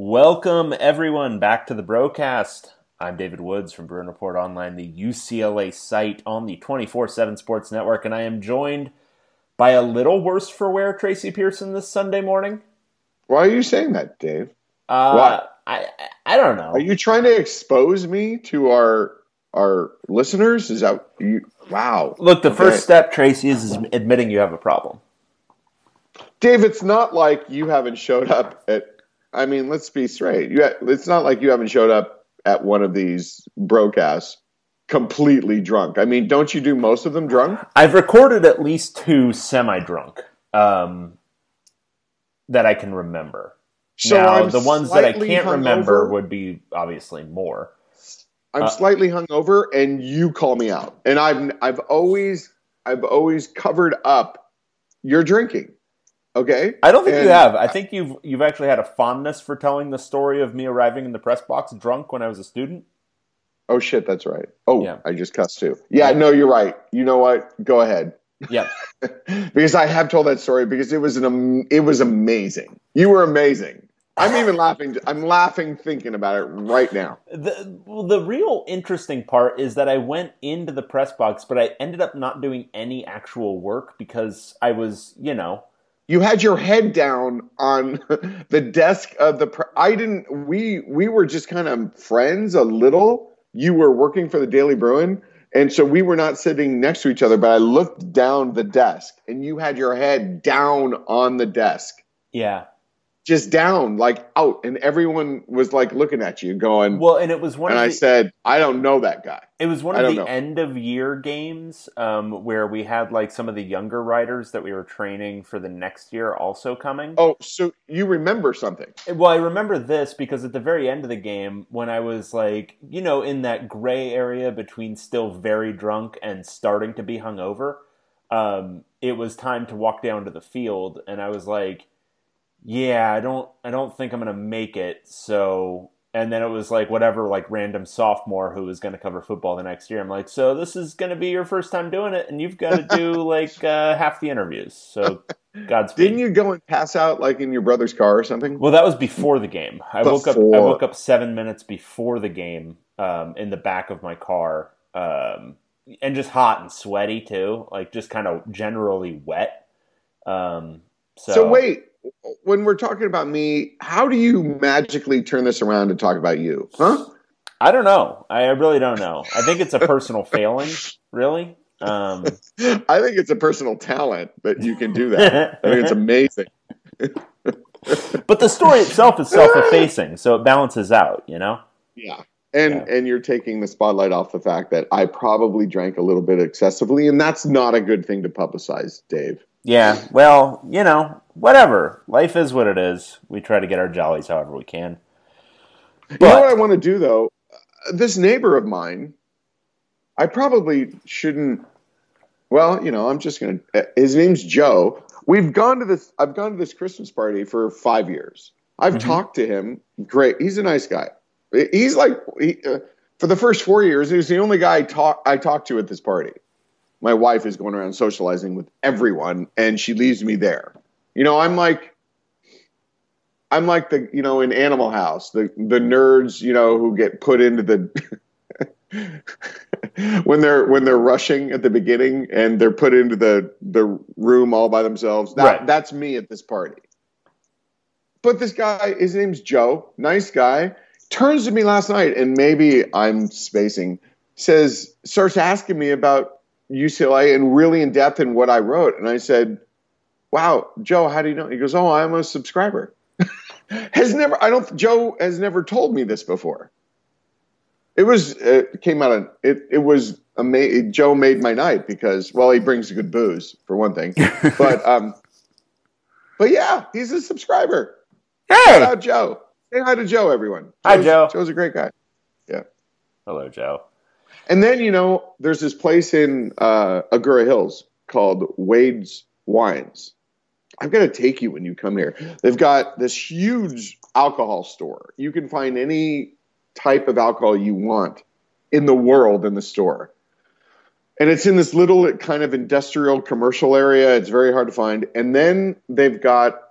Welcome, everyone, back to the broadcast. I'm David Woods from Bruin Report Online, the UCLA site on the 24 7 Sports Network, and I am joined by a little worse for wear Tracy Pearson this Sunday morning. Why are you saying that, Dave? Uh, What? I, I don't know. Are you trying to expose me to our our listeners? Is that you? Wow. Look, the Okay. first step, Tracy, is, is admitting you have a problem. Dave, it's not like you haven't showed up at. I mean, let's be straight. You, ha- it's not like you haven't showed up at one of these broadcasts completely drunk. I mean, don't you do most of them drunk? I've recorded at least two semi drunk um, that I can remember. So now, I'm the ones that I can't remember would be obviously more. I'm Uh, slightly hungover, and you call me out. And I've I've always I've always covered up your drinking. Okay. I don't think you have. I think you've you've actually had a fondness for telling the story of me arriving in the press box drunk when I was a student. Oh shit, that's right. Oh, Yeah. I just cussed too. Yeah, no, you're right. You know what? Go ahead. Yeah. because I have told that story because it was an it was amazing. You were amazing. I'm even laughing. I'm laughing thinking about it right now. The well, the real interesting part is that I went into the press box, but I ended up not doing any actual work because I was, you know, You had your head down on the desk of the. Pre- I didn't. We we were just kind of friends a little. You were working for the Daily Bruin, and so we were not sitting next to each other. But I looked down the desk, and you had your head down on the desk. yeah. Just down, like out, and everyone was like looking at you, going. Well, and it was one and of I the, said, I don't know that guy. It was one of the know. end of year games um, where we had like some of the younger riders that we were training for the next year also coming. Oh, so you remember something? Well, I remember this because at the very end of the game, when I was like, you know, in that gray area between still very drunk and starting to be hungover, um, it was time to walk down to the field, and I was like, yeah, I don't, I don't think I'm gonna make it. So, and then it was like whatever, like random sophomore who was gonna cover football the next year. I'm like, so this is gonna be your first time doing it, and you've got to do like uh, half the interviews. So, Godspeed. Didn't you go and pass out like in your brother's car or something? Well, that was before the game. I woke up. I woke up seven minutes before the game um, in the back of my car, um, and just hot and sweaty too. Like just kind of generally wet. Um, so, So, wait, when we're talking about me, how do you magically turn this around and talk about you? Huh? I don't know. I really don't know. I think it's a personal failing. Really. Um, I think it's a personal talent that you can do that. I think it's amazing. but the story itself is self-effacing, so it balances out. You know. Yeah. And Yeah. and you're taking the spotlight off the fact that I probably drank a little bit excessively, and that's not a good thing to publicize, Dave. Yeah. Well, you know, whatever. Life is what it is. We try to get our jollies however we can. you know But- what I want to do though? This neighbor of mine, I probably shouldn't. Well, you know, I'm just gonna. His name's Joe. We've gone to this. I've gone to this Christmas party for five years. I've Mhm. talked to him. Great. He's a nice guy. He's like he, uh, for the first four years, he was the only guy I talk I talked to at this party. My wife is going around socializing with everyone, and she leaves me there. You know, I'm like, I'm like the you know in Animal House, the the nerds, you know, who get put into the when they're when they're rushing at the beginning and they're put into the the room all by themselves. That Right. that's me at this party. But this guy, his name's Joe, nice guy, turns to me last night and maybe I'm spacing, says starts asking me about UCLA and really in depth in what I wrote. And I said, Wow, Joe, how do you know? He goes, Oh, I'm a subscriber. has never I don't Joe has never told me this before. It was it came out of it it was amazing. Joe made my night because well he brings good booze for one thing. but um but yeah, he's a subscriber. Shout Hey. out Joe. Say hi to Joe, everyone. Hi, Joe's- Joe. Joe's a great guy. Yeah. Hello, Joe. And then, you know, there's this place in uh, Agoura Hills called Wade's Wines. I've got to take you when you come here. They've got this huge alcohol store. You can find any type of alcohol you want in the world in the store. And it's in this little kind of industrial commercial area. It's very hard to find. And then they've got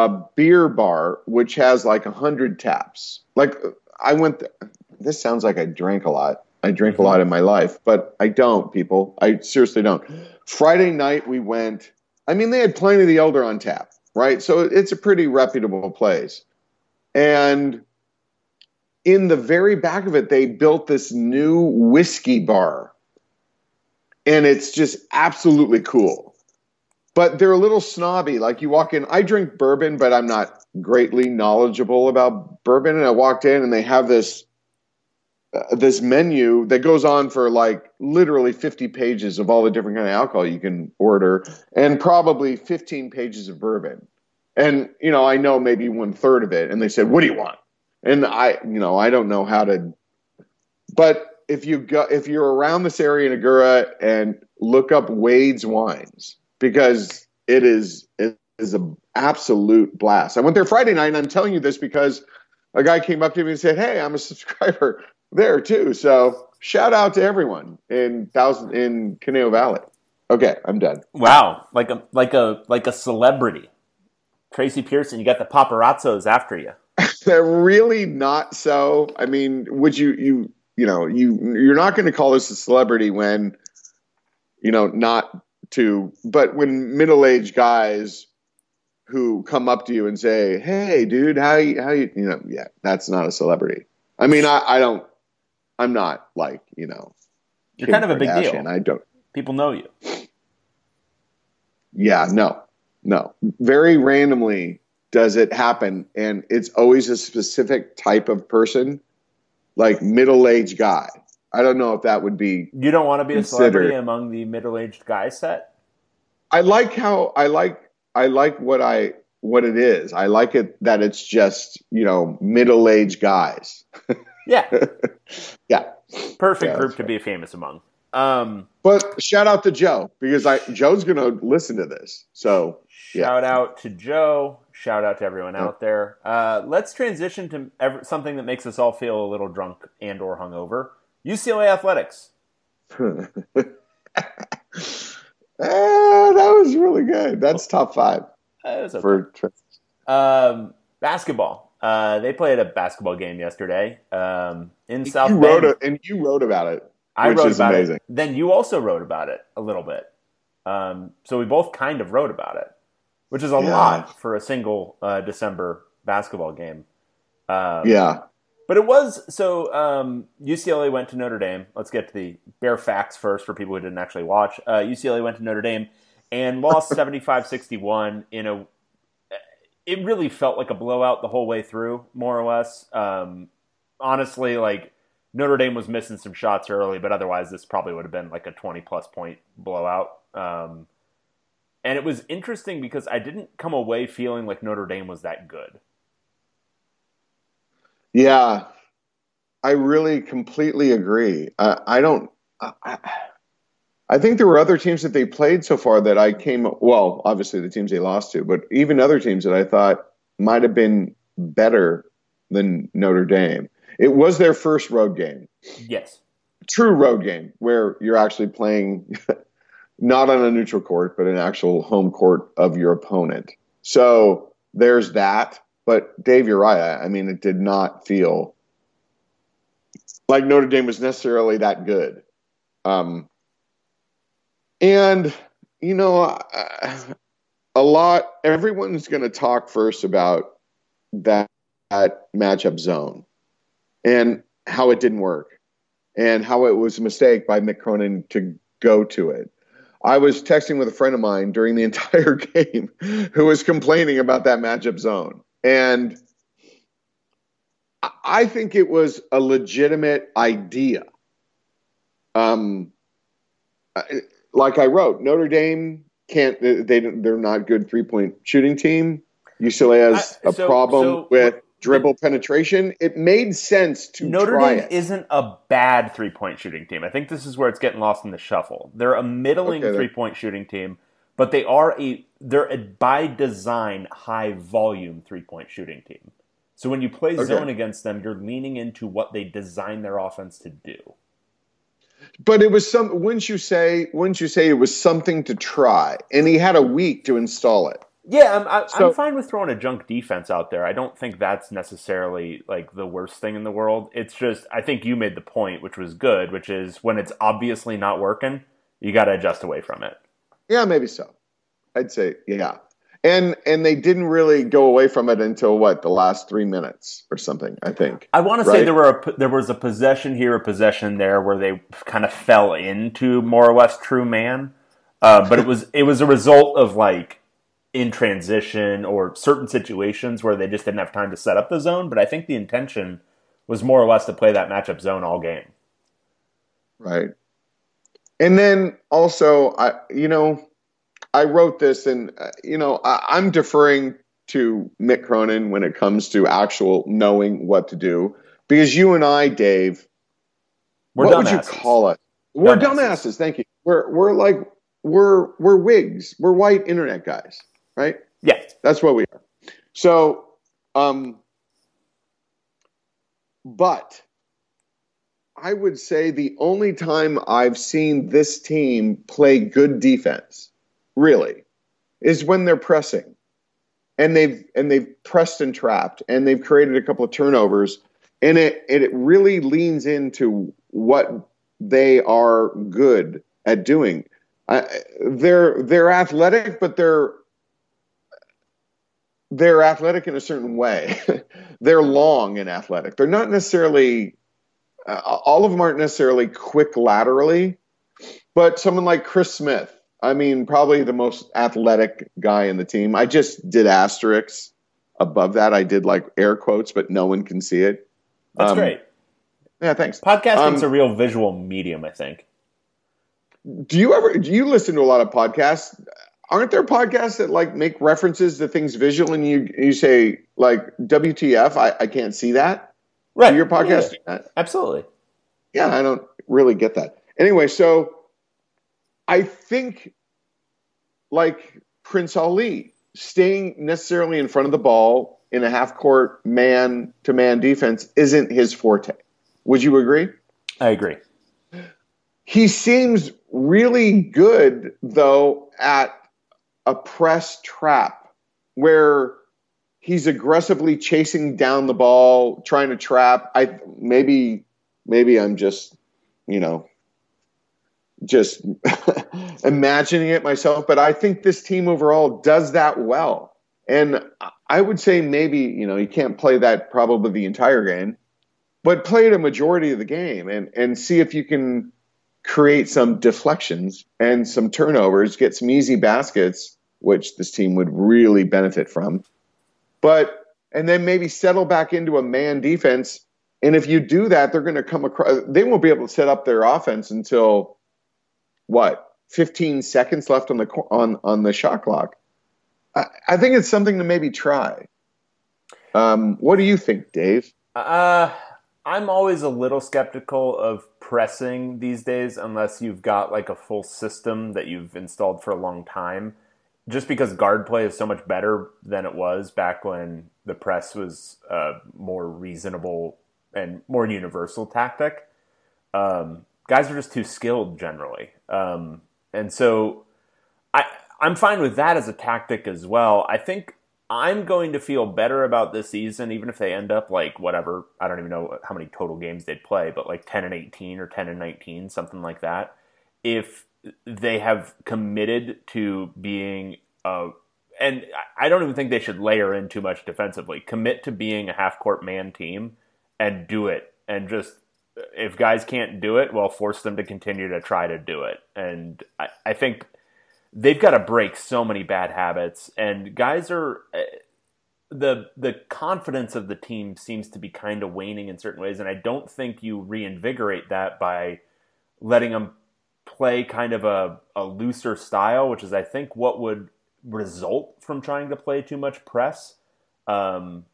a beer bar which has like a hundred taps. Like I went. Th- this sounds like I drank a lot. I drink a mm-hmm. lot in my life, but I don't. People, I seriously don't. Friday night we went. I mean, they had Pliny the Elder on tap, right? So it's a pretty reputable place, and in the very back of it, they built this new whiskey bar. And it's just absolutely cool. But they're a little snobby. Like you walk in, I drink bourbon, but I'm not greatly knowledgeable about bourbon. And I walked in and they have this uh, this menu that goes on for like literally 50 pages of all the different kind of alcohol you can order and probably 15 pages of bourbon. And you know, I know maybe one third of it. And they said, "What do you want?" and I, you know, I don't know how to, but if you go, if you're around this area in Agoura and look up Wade's Wines because it is it is an absolute blast. I went there Friday night, and I'm telling you this because a guy came up to me and said, "Hey, I'm a subscriber there too." So shout out to everyone in thousand in Conejo Valley. Okay, I'm done. Wow, like a like a like a celebrity. Tracy Pearson, you got the paparazzos after you. They're really not so. I mean, would you you you know you you're not going to call this a celebrity when you know not to, but when middle aged guys who come up to you and say, "Hey, dude, how you how you you know yeah, that's not a celebrity." I mean, I I don't. I'm not like you know. You're Kim kind of a big deal. I don't. People know you. Yeah. No. No. Very randomly, does it happen and it's always a specific type of person like middle-aged guy i don't know if that would be you don't want to be considered. a celebrity among the middle-aged guy set? I like how i like i like what i what it is. I like it that it's just you know middle-aged guys. Yeah. Yeah. Perfect yeah, group to be famous among. Um, but shout out to joe because i joe's gonna listen to this so shout yeah. out to joe. Shout out to everyone out there. Uh, let's transition to ev- something that makes us all feel a little drunk and or hungover. UCLA athletics. uh, that was really good. That's top five. Uh, okay. For um, basketball. Uh, they played a basketball game yesterday um, in you South. Wrote a, and you wrote about it. I wrote about amazing. it. Then you also wrote about it a little bit. Um, so we both kind of wrote about it which is a yeah. lot for a single uh, December basketball game. Um, yeah. But it was so um, UCLA went to Notre Dame. Let's get to the bare facts first for people who didn't actually watch. Uh, UCLA went to Notre Dame and lost 75-61 in a it really felt like a blowout the whole way through, more or less. Um, honestly, like Notre Dame was missing some shots early, but otherwise this probably would have been like a 20 plus point blowout. Um, and it was interesting because I didn't come away feeling like Notre Dame was that good. Yeah, I really completely agree. Uh, I don't. I, I think there were other teams that they played so far that I came. Well, obviously the teams they lost to, but even other teams that I thought might have been better than Notre Dame. It was their first road game. Yes. True road game where you're actually playing not on a neutral court, but an actual home court of your opponent. So there's that. But Dave, right. I mean, it did not feel like Notre Dame was necessarily that good. Um, and, you know, a lot, everyone's going to talk first about that, that matchup zone and how it didn't work and how it was a mistake by Mick Cronin to go to it. I was texting with a friend of mine during the entire game who was complaining about that matchup zone. And I think it was a legitimate idea. Um, like I wrote, Notre Dame can't, they, they're not good three point shooting team. UCLA has I, so, a problem so, with dribble penetration. It made sense to Notre Dame it. isn't a bad three point shooting team. I think this is where it's getting lost in the shuffle. They're a middling okay, three point shooting team, but they are a they're a by design high volume three point shooting team. So when you play okay. zone against them, you're leaning into what they design their offense to do. But it was some. Wouldn't you say? Wouldn't you say it was something to try? And he had a week to install it. Yeah, I'm, I, So- I'm fine with throwing a junk defense out there. I don't think that's necessarily like the worst thing in the world. It's just I think you made the point, which was good, which is when it's obviously not working, you got to adjust away from it. Yeah, maybe so. I'd say yeah. And and they didn't really go away from it until what the last three minutes or something. I think. I want to say there were a, there was a possession here, a possession there, where they kind of fell into more or less true man, uh, but it was it was a result of like in transition or certain situations where they just didn't have time to set up the zone. But I think the intention was more or less to play that matchup zone all game. Right. And then also, I you know, I wrote this, and uh, you know, I, I'm deferring to Mick Cronin when it comes to actual knowing what to do, because you and I, Dave, We're what would you call it? We're Dumbasses. dumbasses. Thank you. We're we're like we're we're wigs. We're white internet guys, right? Yeah, That's what we are. So, um, but I would say the only time I've seen this team play good defense, really, is when they're pressing, and they've and they've pressed and trapped, and they've created a couple of turnovers, and it and it really leans into what they are good at doing. I, they're they're athletic, but they're they're athletic in a certain way. they're long and athletic. They're not necessarily uh, all of them aren't necessarily quick laterally, but someone like Chris Smith, I mean, probably the most athletic guy in the team. I just did asterisks above that. I did like air quotes, but no one can see it. that's Um, great. Yeah, thanks. Podcasting's um, a real visual medium, I think. Do you ever do you listen to a lot of podcasts? Aren't there podcasts that like make references to things visual and you you say like WTF? I, I can't see that. Right, your podcast Yeah, absolutely. yeah, I don't really get that. Anyway, so I think like Prince Ali staying necessarily in front of the ball in a half court man to man defense isn't his forte. Would you agree? I agree. He seems really good though at a press trap where he's aggressively chasing down the ball, trying to trap. I maybe maybe I'm just, you know, just imagining it myself, but I think this team overall does that well. And I would say maybe, you know, you can't play that probably the entire game, but play it a majority of the game and, and see if you can create some deflections and some turnovers, get some easy baskets, which this team would really benefit from. But, and then maybe settle back into a man defense. And if you do that, they're going to come across, they won't be able to set up their offense until what, 15 seconds left on the, on, on the shot clock. I, I think it's something to maybe try. Um, what do you think, Dave? Uh, I'm always a little skeptical of pressing these days unless you've got like a full system that you've installed for a long time. Just because guard play is so much better than it was back when the press was a more reasonable and more universal tactic. Um, guys are just too skilled generally, um, and so I I'm fine with that as a tactic as well. I think I'm going to feel better about this season, even if they end up like whatever. I don't even know how many total games they'd play, but like 10 and 18 or 10 and 19, something like that. If they have committed to being, uh, and I don't even think they should layer in too much defensively. Commit to being a half court man team and do it. And just, if guys can't do it, well, force them to continue to try to do it. And I, I think they've got to break so many bad habits and guys are uh, the the confidence of the team seems to be kind of waning in certain ways and I don't think you reinvigorate that by letting them play kind of a, a looser style which is I think what would result from trying to play too much press. Um,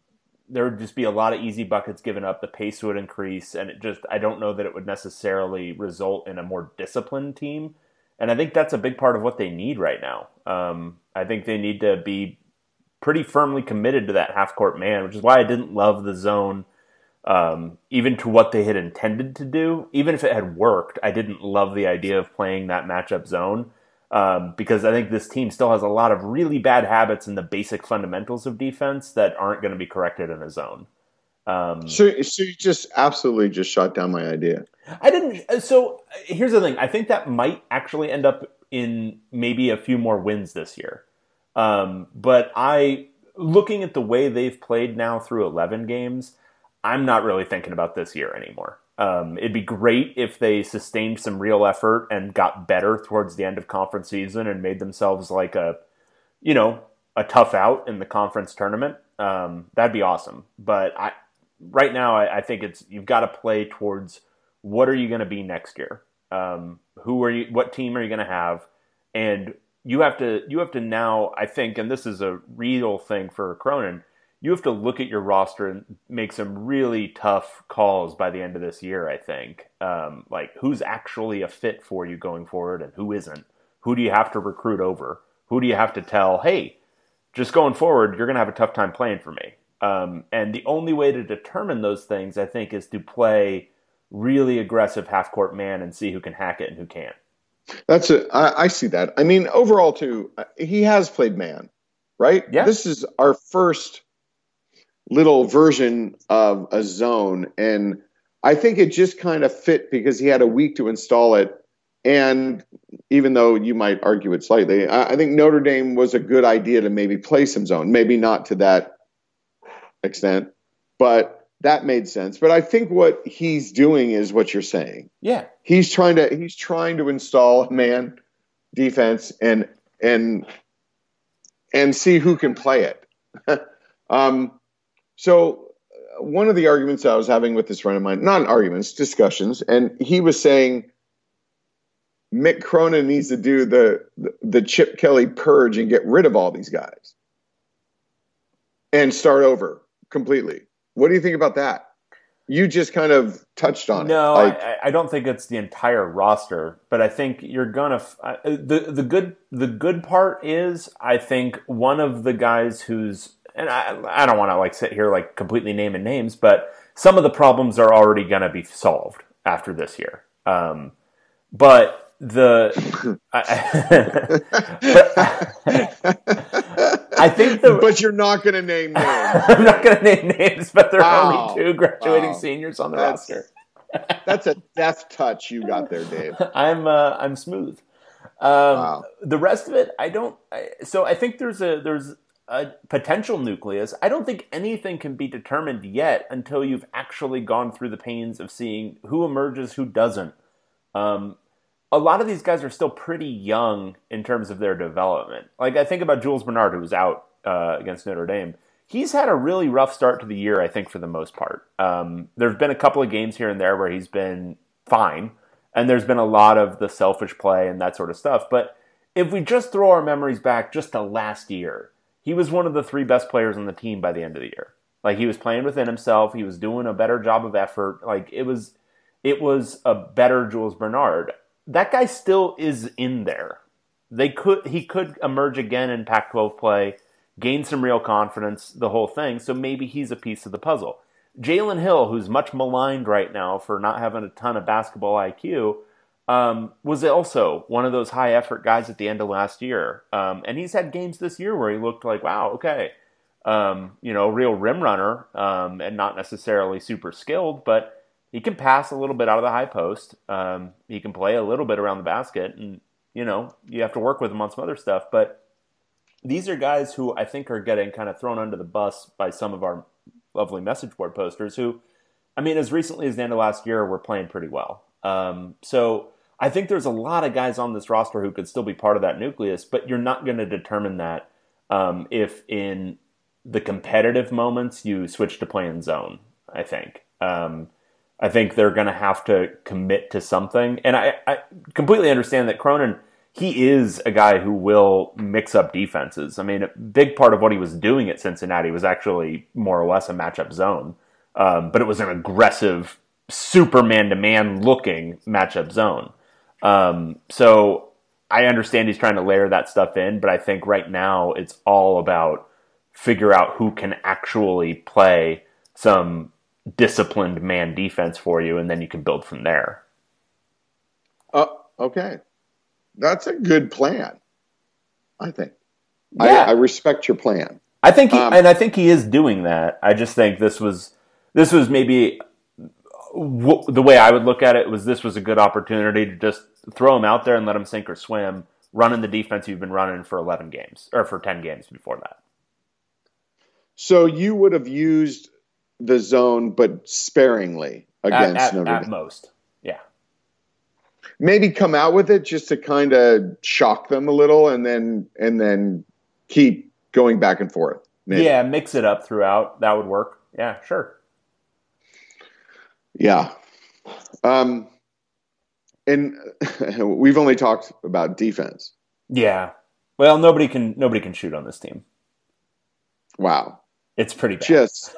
there would just be a lot of easy buckets given up. The pace would increase and it just I don't know that it would necessarily result in a more disciplined team. And I think that's a big part of what they need right now. Um, I think they need to be pretty firmly committed to that half court man, which is why I didn't love the zone, um, even to what they had intended to do. Even if it had worked, I didn't love the idea of playing that matchup zone. Um, because I think this team still has a lot of really bad habits in the basic fundamentals of defense that aren't going to be corrected in a zone. Um, so, so you just absolutely just shot down my idea. I didn't. So here's the thing. I think that might actually end up in maybe a few more wins this year. Um, but I, looking at the way they've played now through 11 games, I'm not really thinking about this year anymore. Um, it'd be great if they sustained some real effort and got better towards the end of conference season and made themselves like a, you know, a tough out in the conference tournament. Um, that'd be awesome. But I, right now, I, I think it's you've got to play towards what are you going to be next year? Um, who are you? What team are you going to have? And you have to you have to now. I think, and this is a real thing for Cronin. You have to look at your roster and make some really tough calls by the end of this year. I think, um, like who's actually a fit for you going forward, and who isn't. Who do you have to recruit over? Who do you have to tell? Hey, just going forward, you're going to have a tough time playing for me. Um, and the only way to determine those things, I think, is to play really aggressive half court man and see who can hack it and who can't. That's it. I see that. I mean, overall, too, he has played man, right? Yeah. This is our first little version of a zone. And I think it just kind of fit because he had a week to install it. And even though you might argue it slightly, I, I think Notre Dame was a good idea to maybe play some zone, maybe not to that extent, but that made sense. But I think what he's doing is what you're saying. Yeah. He's trying to he's trying to install a man defense and and and see who can play it. um, so uh, one of the arguments I was having with this friend of mine, not arguments, discussions, and he was saying Mick Cronin needs to do the, the, the Chip Kelly purge and get rid of all these guys and start over completely. What do you think about that? You just kind of touched on no, it. No, like, I, I, don't think it's the entire roster, but I think you're gonna. Uh, the the good the good part is I think one of the guys who's and I I don't want to like sit here like completely naming names, but some of the problems are already gonna be solved after this year. Um, but the I, but, I think the but you're not going to name names. I'm not going to name names, but there are wow. only two graduating wow. seniors on the that's, roster. that's a death touch you got there, Dave. I'm uh, I'm smooth. Um, wow. The rest of it, I don't. I, so I think there's a there's a potential nucleus. I don't think anything can be determined yet until you've actually gone through the pains of seeing who emerges, who doesn't. Um, a lot of these guys are still pretty young in terms of their development. Like I think about Jules Bernard, who was out uh, against Notre Dame. He's had a really rough start to the year, I think, for the most part. Um, there's been a couple of games here and there where he's been fine, and there's been a lot of the selfish play and that sort of stuff. But if we just throw our memories back just to last year, he was one of the three best players on the team by the end of the year. Like he was playing within himself, he was doing a better job of effort. Like it was, it was a better Jules Bernard that guy still is in there. They could he could emerge again in Pac-12 play, gain some real confidence, the whole thing. So maybe he's a piece of the puzzle. Jalen Hill, who's much maligned right now for not having a ton of basketball IQ, um, was also one of those high effort guys at the end of last year. Um, and he's had games this year where he looked like, wow, okay, um, you know, real rim runner um, and not necessarily super skilled, but he can pass a little bit out of the high post. Um, he can play a little bit around the basket, and you know you have to work with him on some other stuff. But these are guys who I think are getting kind of thrown under the bus by some of our lovely message board posters. Who, I mean, as recently as the end of last year, were playing pretty well. Um, so I think there's a lot of guys on this roster who could still be part of that nucleus, but you're not going to determine that um, if in the competitive moments you switch to playing zone. I think. Um, I think they're going to have to commit to something. And I, I, completely understand that Cronin, he is a guy who will mix up defenses. I mean, a big part of what he was doing at Cincinnati was actually more or less a matchup zone, um, but it was an aggressive, super man to man looking matchup zone. Um, so I understand he's trying to layer that stuff in, but I think right now it's all about figure out who can actually play some disciplined man defense for you, and then you can build from there. Uh, okay. that's a good plan. I think. Yeah. I, I respect your plan. I think, he, Um, and I think he is doing that. I just think this was this was maybe w- the way I would look at it was this was a good opportunity to just throw him out there and let him sink or swim, running the defense you've been running for eleven games or for ten games before that. So you would have used the zone, but sparingly At, against at, Notre at Dame. most, yeah. Maybe come out with it just to kind of shock them a little, and then and then keep going back and forth. Maybe. Yeah, mix it up throughout. That would work. Yeah, sure. Yeah. Um, and we've only talked about defense. Yeah. Well, nobody can nobody can shoot on this team. Wow. It's pretty bad. Just,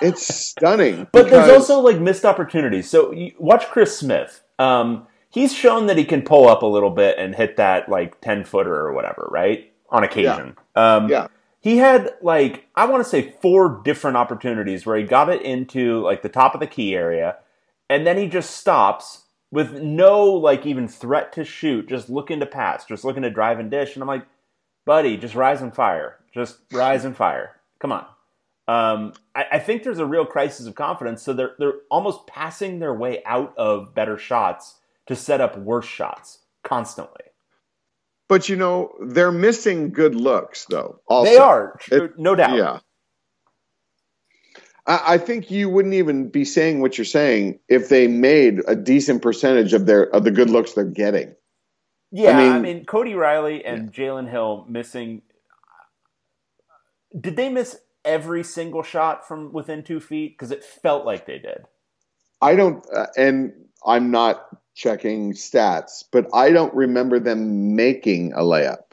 it's stunning. But there's also like missed opportunities. So watch Chris Smith. Um, he's shown that he can pull up a little bit and hit that like ten footer or whatever, right? On occasion. Um, Yeah. He had like I want to say four different opportunities where he got it into like the top of the key area, and then he just stops with no like even threat to shoot, just looking to pass, just looking to drive and dish. And I'm like, buddy, just rise and fire, just rise and fire. Come on. Um, I, I think there's a real crisis of confidence, so they're they're almost passing their way out of better shots to set up worse shots constantly. But you know, they're missing good looks, though. Also. they are, It- no doubt. Yeah. I, I think you wouldn't even be saying what you're saying if they made a decent percentage of their of the good looks they're getting. Yeah, I mean, mean- Cody Riley and Jalen Hill missing. Did they miss every single shot from within two feet? Because it felt like they did. I don't, uh, and I'm not checking stats, but I don't remember them making a layup.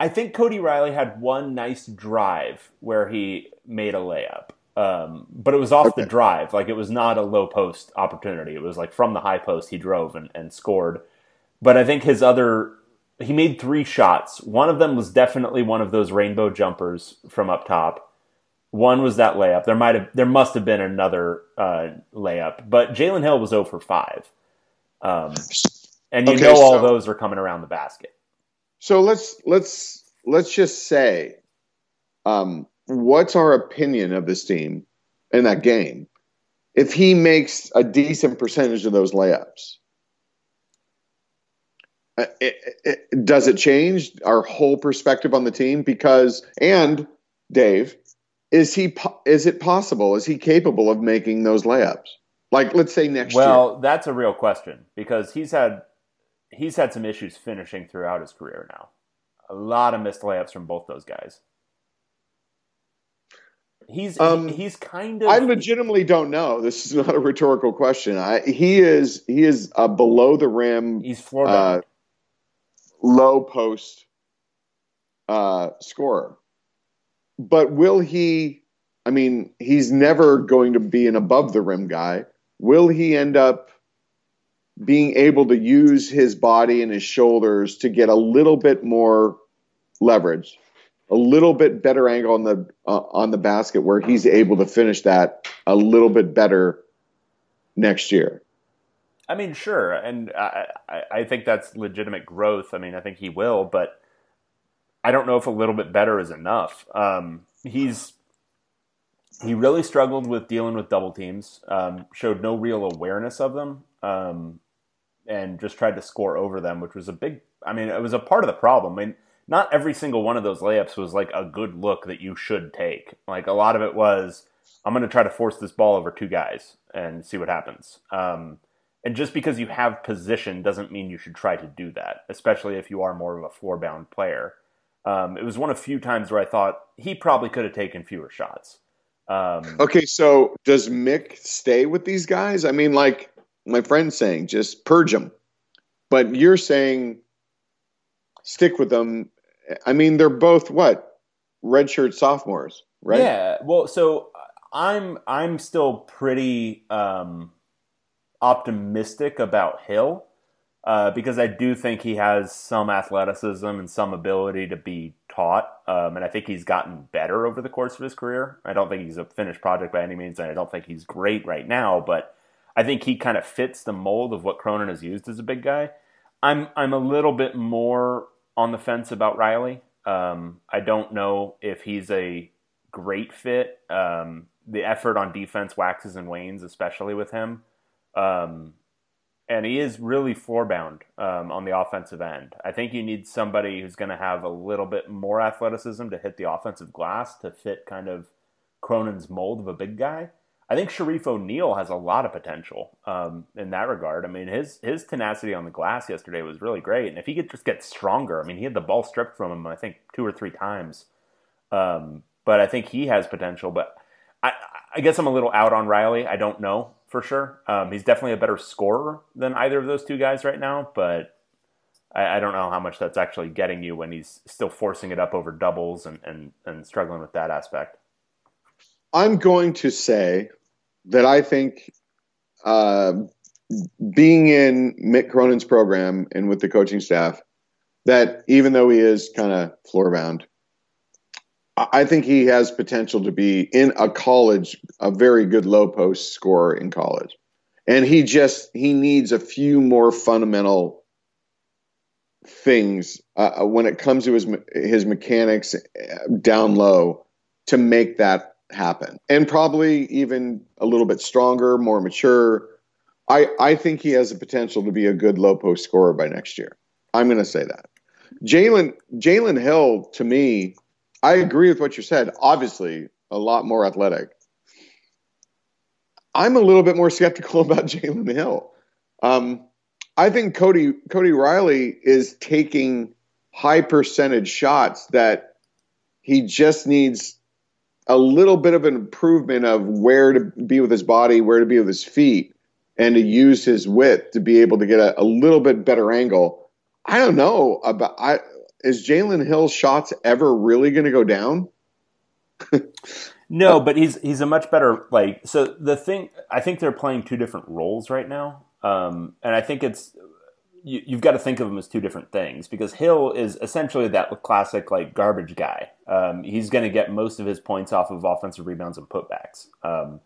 I think Cody Riley had one nice drive where he made a layup, um, but it was off the drive. Like it was not a low post opportunity. It was like from the high post he drove and, and scored. But I think his other he made three shots. One of them was definitely one of those rainbow jumpers from up top. One was that layup. There might have there must have been another uh, layup, but Jalen Hill was 0 for five. Um, and you Okay, know all so- those are coming around the basket. So let's let's let's just say, um, what's our opinion of this team in that game? If he makes a decent percentage of those layups, Uh, it, it, does it change our whole perspective on the team? Because and Dave, is he is it possible? Is he capable of making those layups? Like let's say next year. Well, that's a real question because he's had he's had some issues finishing throughout his career now. A lot of missed layups from both those guys. He's Um, he's kind of I legitimately don't know. This is not a rhetorical question. I, he is he is a below the rim, he's floor uh, low post uh, scorer. But will he? I mean, he's never going to be an above the rim guy. Will he end up being able to use his body and his shoulders to get a little bit more leverage, a little bit better angle on the uh, on the basket where he's able to finish that a little bit better next year? I mean, sure, and I, I think that's legitimate growth. I mean, I think he will, but I don't know if a little bit better is enough. Um, he's he really struggled with dealing with double teams. Um, showed no real awareness of them, um, and just tried to score over them, which was a big. I mean, it was a part of the problem. I mean, not every single one of those layups was like a good look that you should take. Like a lot of it was, I'm going to try to force this ball over two guys and see what happens. Um, and just because you have position doesn't mean you should try to do that, especially if you are more of a floor bound player. Um, it was one of few times where I thought he probably could have taken fewer shots. Um, Okay, so does Mick stay with these guys? I mean, like my friend's saying, just purge them. But you're saying stick with them. I mean, they're both what redshirt sophomores, right? Yeah. Well, so I'm I'm still pretty um, optimistic about Hill uh, because I do think he has some athleticism and some ability to be taught, um, and I think he's gotten better over the course of his career. I don't think he's a finished project by any means, and I don't think he's great right now, but I think he kind of fits the mold of what Cronin has used as a big guy. I'm I'm a little bit more on the fence about Riley. Um, I don't know if he's a great fit. Um, the effort on defense waxes and wanes, especially with him. Um, and he is really floor bound um, on the offensive end. I think you need somebody who's going to have a little bit more athleticism to hit the offensive glass to fit kind of Cronin's mold of a big guy. I think Shareef O'Neal has a lot of potential um, in that regard. I mean, his his tenacity on the glass yesterday was really great, and if he could just get stronger, I mean, he had the ball stripped from him, I think two or three times. Um, but I think he has potential. But I, I guess I'm a little out on Riley. I don't know for sure. Um, he's definitely a better scorer than either of those two guys right now, but I, I, don't know how much that's actually getting you when he's still forcing it up over doubles and, and, and struggling with that aspect. I'm going to say that I think uh, being in Mick Cronin's program and with the coaching staff, that even though he is kind of floor bound, I think he has potential to be in a college a very good low post scorer in college. And he just he needs a few more fundamental things uh, uh when it comes to his his mechanics uh, down low to make that happen. And probably even a little bit stronger, more mature. I I think he has the potential to be a good low post scorer by next year. I'm going to say that. Jalen Jalen Hill to me I agree with what you said. Obviously, a lot more athletic. I'm a little bit more skeptical about Jalen Hill. Um, I think Cody Cody Riley is taking high percentage shots that he just needs a little bit of an improvement of where to be with his body, where to be with his feet, and to use his width to be able to get a, a little bit better angle. I don't know about I is Jalen Hill's shots ever really going to go down? no, but he's he's a much better like. So the thing, I think they're playing two different roles right now, um, and I think it's you, you've got to think of them as two different things because Hill is essentially that classic like garbage guy. Um, he's going to get most of his points off of offensive rebounds and putbacks. Um,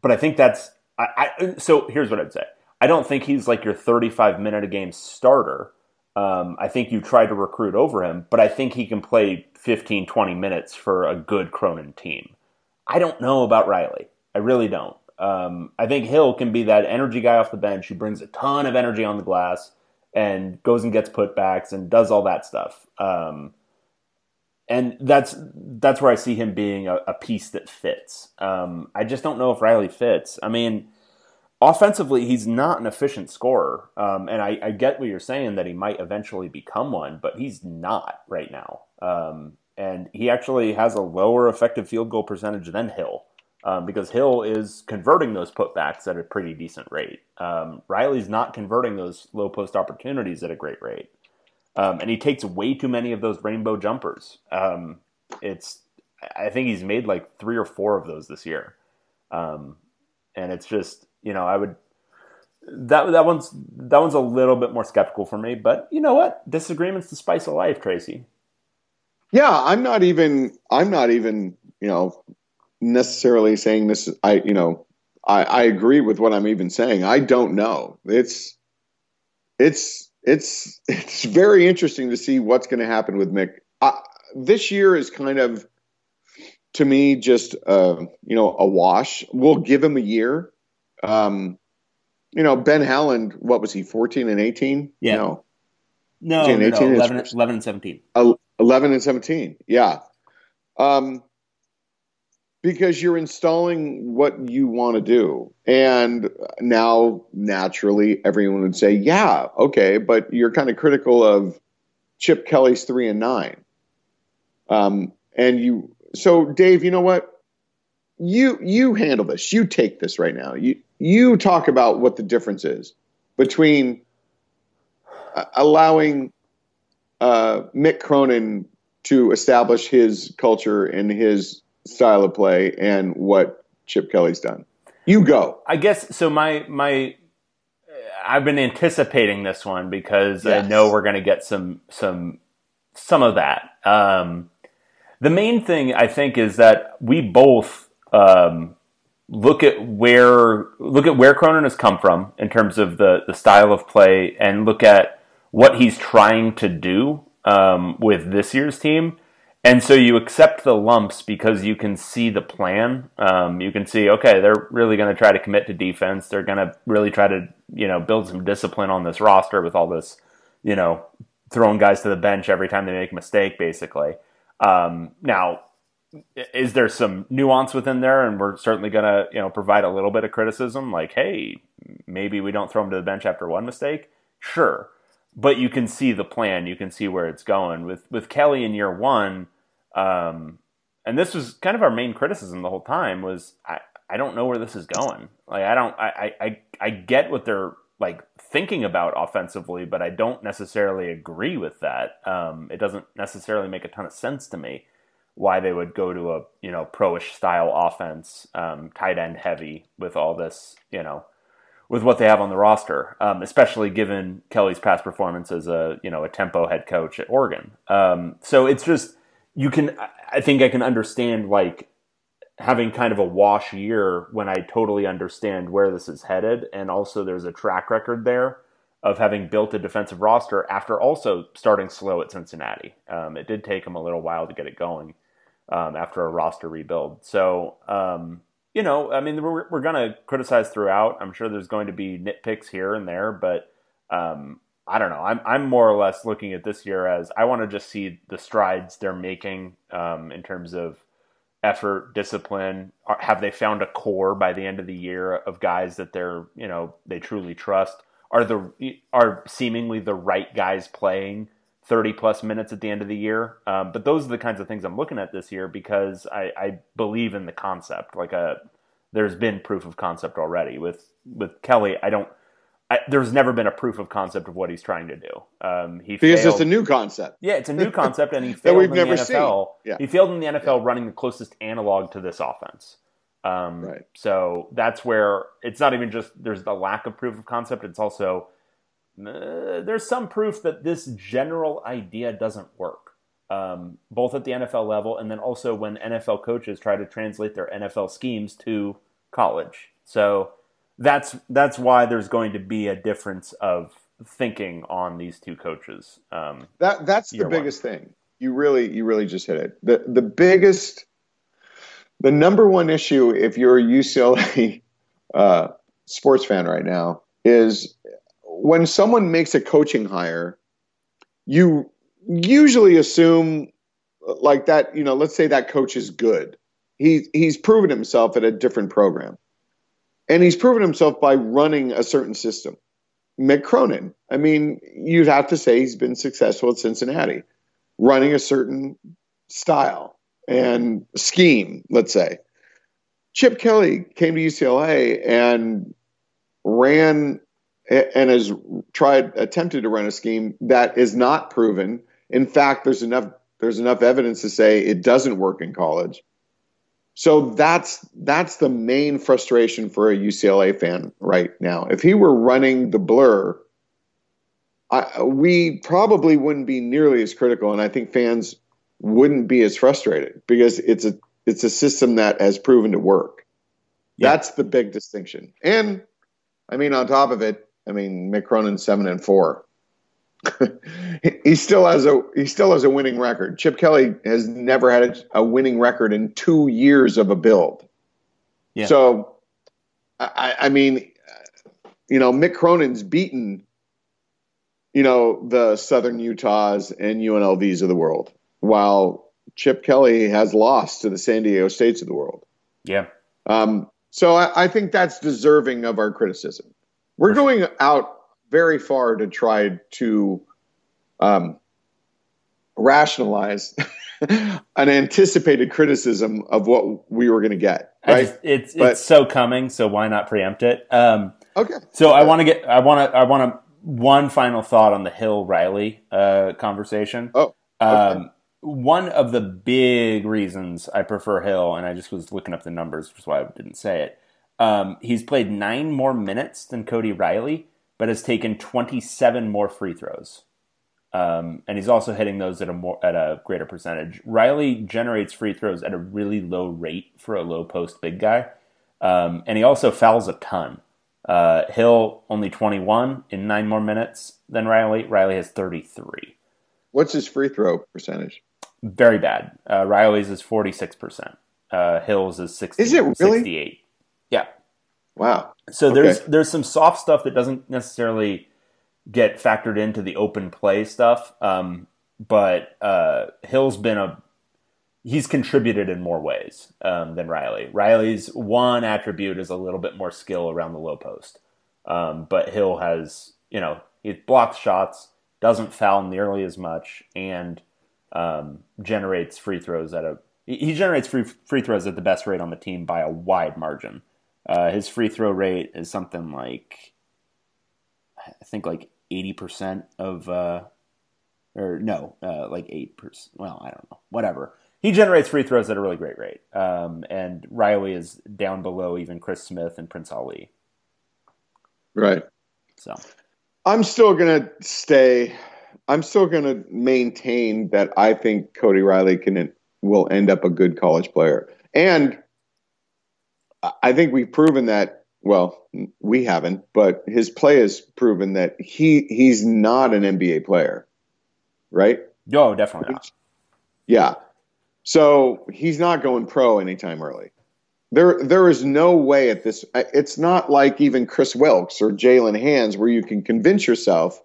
but I think that's I, I, so. Here's what I'd say. I don't think he's like your 35 minute a game starter. Um, I think you try to recruit over him, but I think he can play 15, 20 minutes for a good Cronin team. I don't know about Riley. I really don't. Um, I think Hill can be that energy guy off the bench who brings a ton of energy on the glass and goes and gets putbacks and does all that stuff. Um, and that's that's where I see him being a, a piece that fits. Um, I just don't know if Riley fits. I mean, offensively, he's not an efficient scorer. Um, and I, I, get what you're saying that he might eventually become one, but he's not right now. Um, and he actually has a lower effective field goal percentage than Hill um, because Hill is converting those putbacks at a pretty decent rate. Um, Riley's not converting those low post opportunities at a great rate. Um, and he takes way too many of those rainbow jumpers. Um, it's, I think he's made like three or four of those this year. and it's just, you know, I would that that one's that one's a little bit more skeptical for me. But you know what? Disagreements the spice of life, Tracy. Yeah, I'm not even I'm not even you know necessarily saying this. I you know I, I agree with what I'm even saying. I don't know. It's it's it's it's very interesting to see what's going to happen with Mick. Uh, this year is kind of to me just uh, you know a wash. We'll give him a year um, you know, Ben Howland, what was he, 14 and 18? Yeah. No. No, no, 18 no 11, 11, and 17. 11 and 17, yeah. Um, because you're installing what you want to do. And now, naturally, everyone would say, yeah, okay, but you're kind of critical of Chip Kelly's three and nine. Um, and you, so Dave, you know what? You you handle this. You take this right now. You you talk about what the difference is between uh, allowing uh, Mick Cronin to establish his culture and his style of play and what Chip Kelly's done. You go. I guess so. My my, I've been anticipating this one because yes. I know we're going to get some some some of that. Um, the main thing I think is that we both um, look at where look at where Cronin has come from in terms of the the style of play, and look at what he's trying to do um, with this year's team. And so you accept the lumps because you can see the plan. Um, you can see, okay, they're really going to try to commit to defense. They're going to really try to, you know, build some discipline on this roster with all this, you know, throwing guys to the bench every time they make a mistake, basically. Um, now, is there some nuance within there? And we're certainly going to, you know, provide a little bit of criticism, like, hey, maybe we don't throw them to the bench after one mistake. Sure, but you can see the plan. You can see where it's going. With with Kelly in year one um, and this was kind of our main criticism the whole time was I, I don't know where this is going. Like I don't I, I I get what they're like thinking about offensively, but I don't necessarily agree with that. Um, it doesn't necessarily make a ton of sense to me why they would go to a you know pro-ish style offense, um, tight end heavy with all this you know with what they have on the roster, um, especially given Kelly's past performance as a you know a tempo head coach at Oregon. Um, so it's just you can I think I can understand like having kind of a wash year when I totally understand where this is headed and also there's a track record there of having built a defensive roster after also starting slow at Cincinnati. Um, it did take them a little while to get it going um, after a roster rebuild. So, um, you know, I mean, we're, we're going to criticize throughout. I'm sure there's going to be nitpicks here and there, but um, I don't know. I'm I'm more or less looking at this year as I want to just see the strides they're making um, in terms of effort, discipline. Have they found a core by the end of the year of guys that they're you know they truly trust? Are the are seemingly the right guys playing 30 plus minutes at the end of the year? Um, but those are the kinds of things I'm looking at this year because I, I believe in the concept. Like a uh, there's been proof of concept already with with Kelly. I don't I, there's never been a proof of concept of what he's trying to do. Um, he because failed. it's a new concept. Yeah, it's a new concept, and he failed in the NFL. Yeah. He failed in the NFL yeah. running the closest analog to this offense. Um, right. So that's where it's not even just there's the lack of proof of concept. It's also uh, there's some proof that this general idea doesn't work, um, both at the NFL level and then also when NFL coaches try to translate their NFL schemes to college. So that's that's why there's going to be a difference of thinking on these two coaches. Um, that that's the biggest one. thing. You really you really just hit it. The the biggest the number one issue if you're a UCLA uh, sports fan right now is when someone makes a coaching hire, you usually assume like that. You know, let's say that coach is good. He he's proven himself at a different program. And he's proven himself by running a certain system. Mick Cronin, I mean, you'd have to say he's been successful at Cincinnati, running a certain style and scheme, let's say. Chip Kelly came to UCLA and ran and has tried attempted to run a scheme that is not proven. In fact, there's enough there's enough evidence to say it doesn't work in college. So that's that's the main frustration for a UCLA fan right now. If he were running the blur, I, we probably wouldn't be nearly as critical, and I think fans wouldn't be as frustrated because it's a it's a system that has proven to work. Yeah. That's the big distinction. And I mean, on top of it, I mean, Mick Cronin seven and four. he still has a he still has a winning record. Chip Kelly has never had a, a winning record in two years of a build. Yeah. So, I, I mean, you know, Mick Cronin's beaten, you know, the Southern Utahs and UNLVs of the world, while Chip Kelly has lost to the San Diego States of the world. Yeah. Um, so I, I think that's deserving of our criticism. We're going out very far to try to um, rationalize an anticipated criticism of what we were going to get. Right? Just, it's but, it's so coming, so why not preempt it? Um, okay. So okay. I want to get I want to I want to one final thought on the Hill Riley uh, conversation. Oh. Okay. Um, one of the big reasons I prefer Hill, and I just was looking up the numbers, which is why I didn't say it. Um, he's played nine more minutes than Cody Riley, but has taken 27 more free throws. Um, and he's also hitting those at a more at a greater percentage. Riley generates free throws at a really low rate for a low post big guy. Um, and he also fouls a ton. Uh, Hill only 21 in nine more minutes than Riley. Riley has 33. What's his free throw percentage? Very bad. Uh, Riley's is 46%. Uh, Hill's is 60, Is it really? 68. Yeah. Wow. So Okay. there's there's some soft stuff that doesn't necessarily get factored into the open play stuff. Um, but uh, Hill's been a he's contributed in more ways um, than Riley. Riley's one attribute is a little bit more skill around the low post, um, but Hill has you know he blocks shots, doesn't foul nearly as much, and um, generates free throws at a he he generates free free throws at the best rate on the team by a wide margin. Uh, his free throw rate is something like I think like eighty percent of uh, or no, uh, like eight percent. Well, I don't know, whatever. He generates free throws at a really great rate, um, and Riley is down below even Chris Smith and Prince Ali. Right. So I'm still gonna stay. I'm still gonna maintain that I think Cody Riley can will end up a good college player, and I- think we've proven that. Well, we haven't, but his play has proven that he he's not an NBA player, right? no, definitely not. Yeah. So he's not going pro anytime early. There, there is no way at this. It's not like even Kris Wilkes or Jaylen Hands where you can convince yourself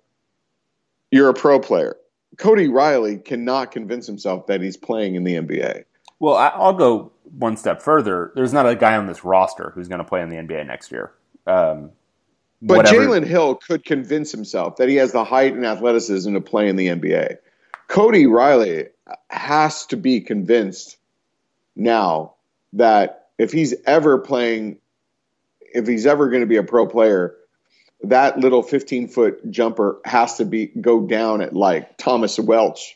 you're a pro player. Cody Riley cannot convince himself that he's playing in the NBA. Well, I, I'll go one step further. There's not a guy on this roster who's going to play in the NBA next year. Um, But Jalen Hill could convince himself that he has the height and athleticism to play in the NBA. Cody Riley has to be convinced now that if he's ever playing, if he's ever going to be a pro player, that little 15 foot jumper has to be go down at like Thomas Welsh.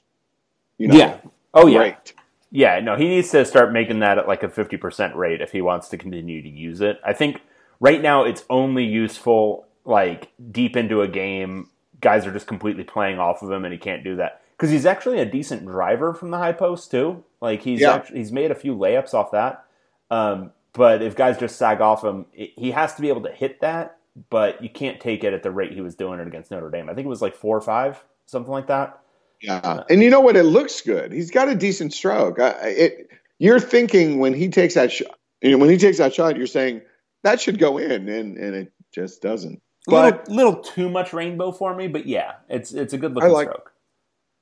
You know, Yeah. Oh yeah. Great. Yeah, no, he needs to start making that at like a 50% rate if he wants to continue to use it. I think right now it's only useful like deep into a game. Guys are just completely playing off of him and he can't do that. Because he's actually a decent driver from the high post too. Like he's Yeah. actually, he's made a few layups off that. Um, but if guys just sag off him, it, he has to be able to hit that. But you can't take it at the rate he was doing it against Notre Dame. I think it was like four or five, something like that. Yeah, and you know what? It looks good. He's got a decent stroke. I, it, you're thinking when he takes that shot, you know, when he takes that shot, you're saying that should go in, and and it just doesn't. But little, little too much rainbow for me, but yeah, it's it's a good looking I like- stroke.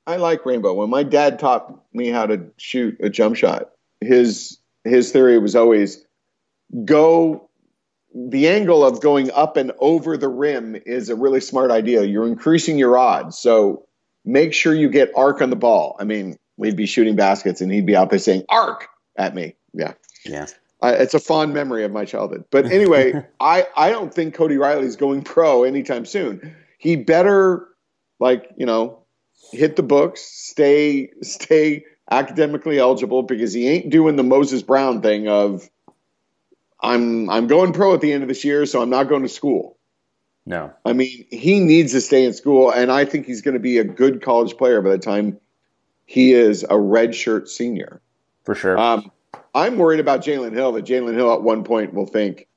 I like rainbow. When my dad taught me how to shoot a jump shot, his his theory was always go. The angle of going up and over the rim is a really smart idea. You're increasing your odds, so make sure you get arc on the ball. I mean, we'd be shooting baskets, and he'd be out there saying "arc" at me. Yeah, Yeah. I, it's a fond memory of my childhood. But anyway, I, I don't think Cody Riley's going pro anytime soon. He better, like, you know, hit the books, stay stay academically eligible because he ain't doing the Moses Brown thing of I'm I'm going pro at the end of this year, so I'm not going to school. No. I mean, he needs to stay in school, and I think he's going to be a good college player by the time he is a redshirt senior. For sure. Um, I'm worried about Jalen Hill. That Jalen Hill at one point will think,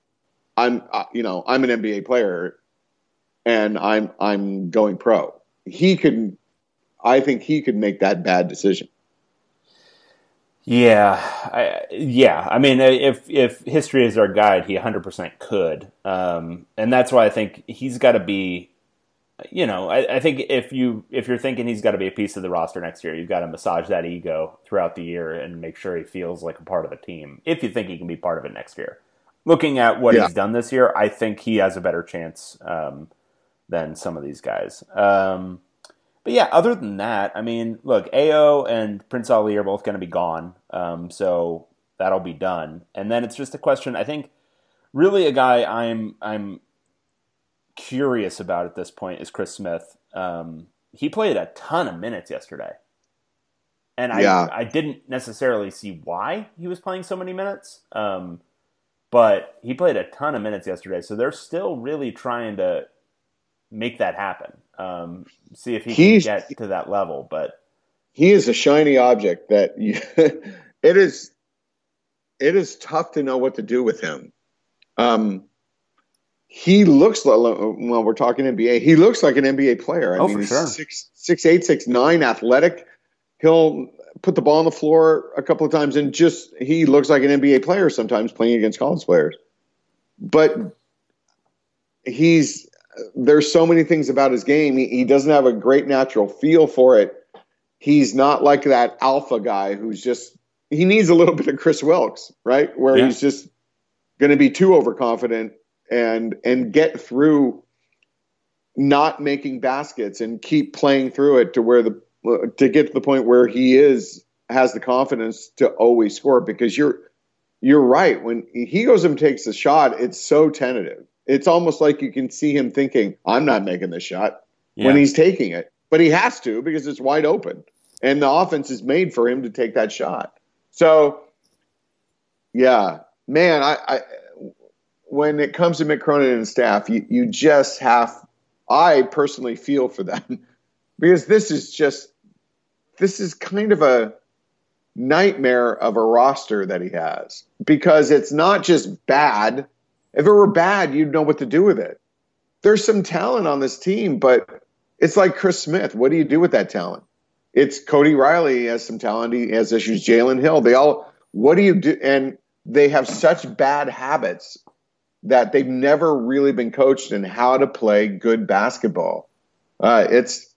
"I'm, uh, you know, I'm an NBA player, and I'm I'm going pro." He could, I think he could make that bad decision. Yeah. I, yeah. I mean, if if history is our guide, he 100% could. Um, and that's why I think he's got to be. You know, I, I think if you if you're thinking he's got to be a piece of the roster next year, you've got to massage that ego throughout the year and make sure he feels like a part of the team. If you think he can be part of it next year, looking at what Yeah. he's done this year, I think he has a better chance um, than some of these guys. Um, but yeah, other than that, I mean, look, Ao and Prince Ali are both going to be gone, um, so that'll be done. And then it's just a question. I think really a guy I'm I'm curious about at this point is Chris Smith. Um, he played a ton of minutes yesterday, and I Yeah. I didn't necessarily see why he was playing so many minutes. Um, but he played a ton of minutes yesterday, so they're still really trying to make that happen. Um, see if he He's- can get to that level. But He is a shiny object that you, it is. It is tough to know what to do with him. Um, he looks well. We're talking NBA. He looks like an NBA player. I Oh, mean, for sure. six six eight six nine, athletic. He'll put the ball on the floor a couple of times, and just he looks like an NBA player sometimes playing against college players. But he's there's so many things about his game. He, he doesn't have a great natural feel for it. He's not like that alpha guy who's just he needs a little bit of Kris Wilkes, right? Where Yeah. he's just going to be too overconfident and and get through not making baskets and keep playing through it to where the to get to the point where he is has the confidence to always score because you're you're right when he goes and takes a shot it's so tentative it's almost like you can see him thinking i'm not making this shot Yeah. when he's taking it. But he has to because it's wide open. And the offense is made for him to take that shot. So yeah. Man i, I when it comes to Mick Cronin and staff, you, you just have, I personally feel for them. Because this is just, this is kind of a nightmare of a roster that he has. Because it's not just bad. If it were bad, you'd know what to do with it. There's some talent on this team, but it's like Chris Smith. What do you do with that talent? It's Cody Riley he has some talent. He has issues. Jalen Hill. They all, what do you do? And they have such bad habits that they've never really been coached in how to play good basketball. Uh, it's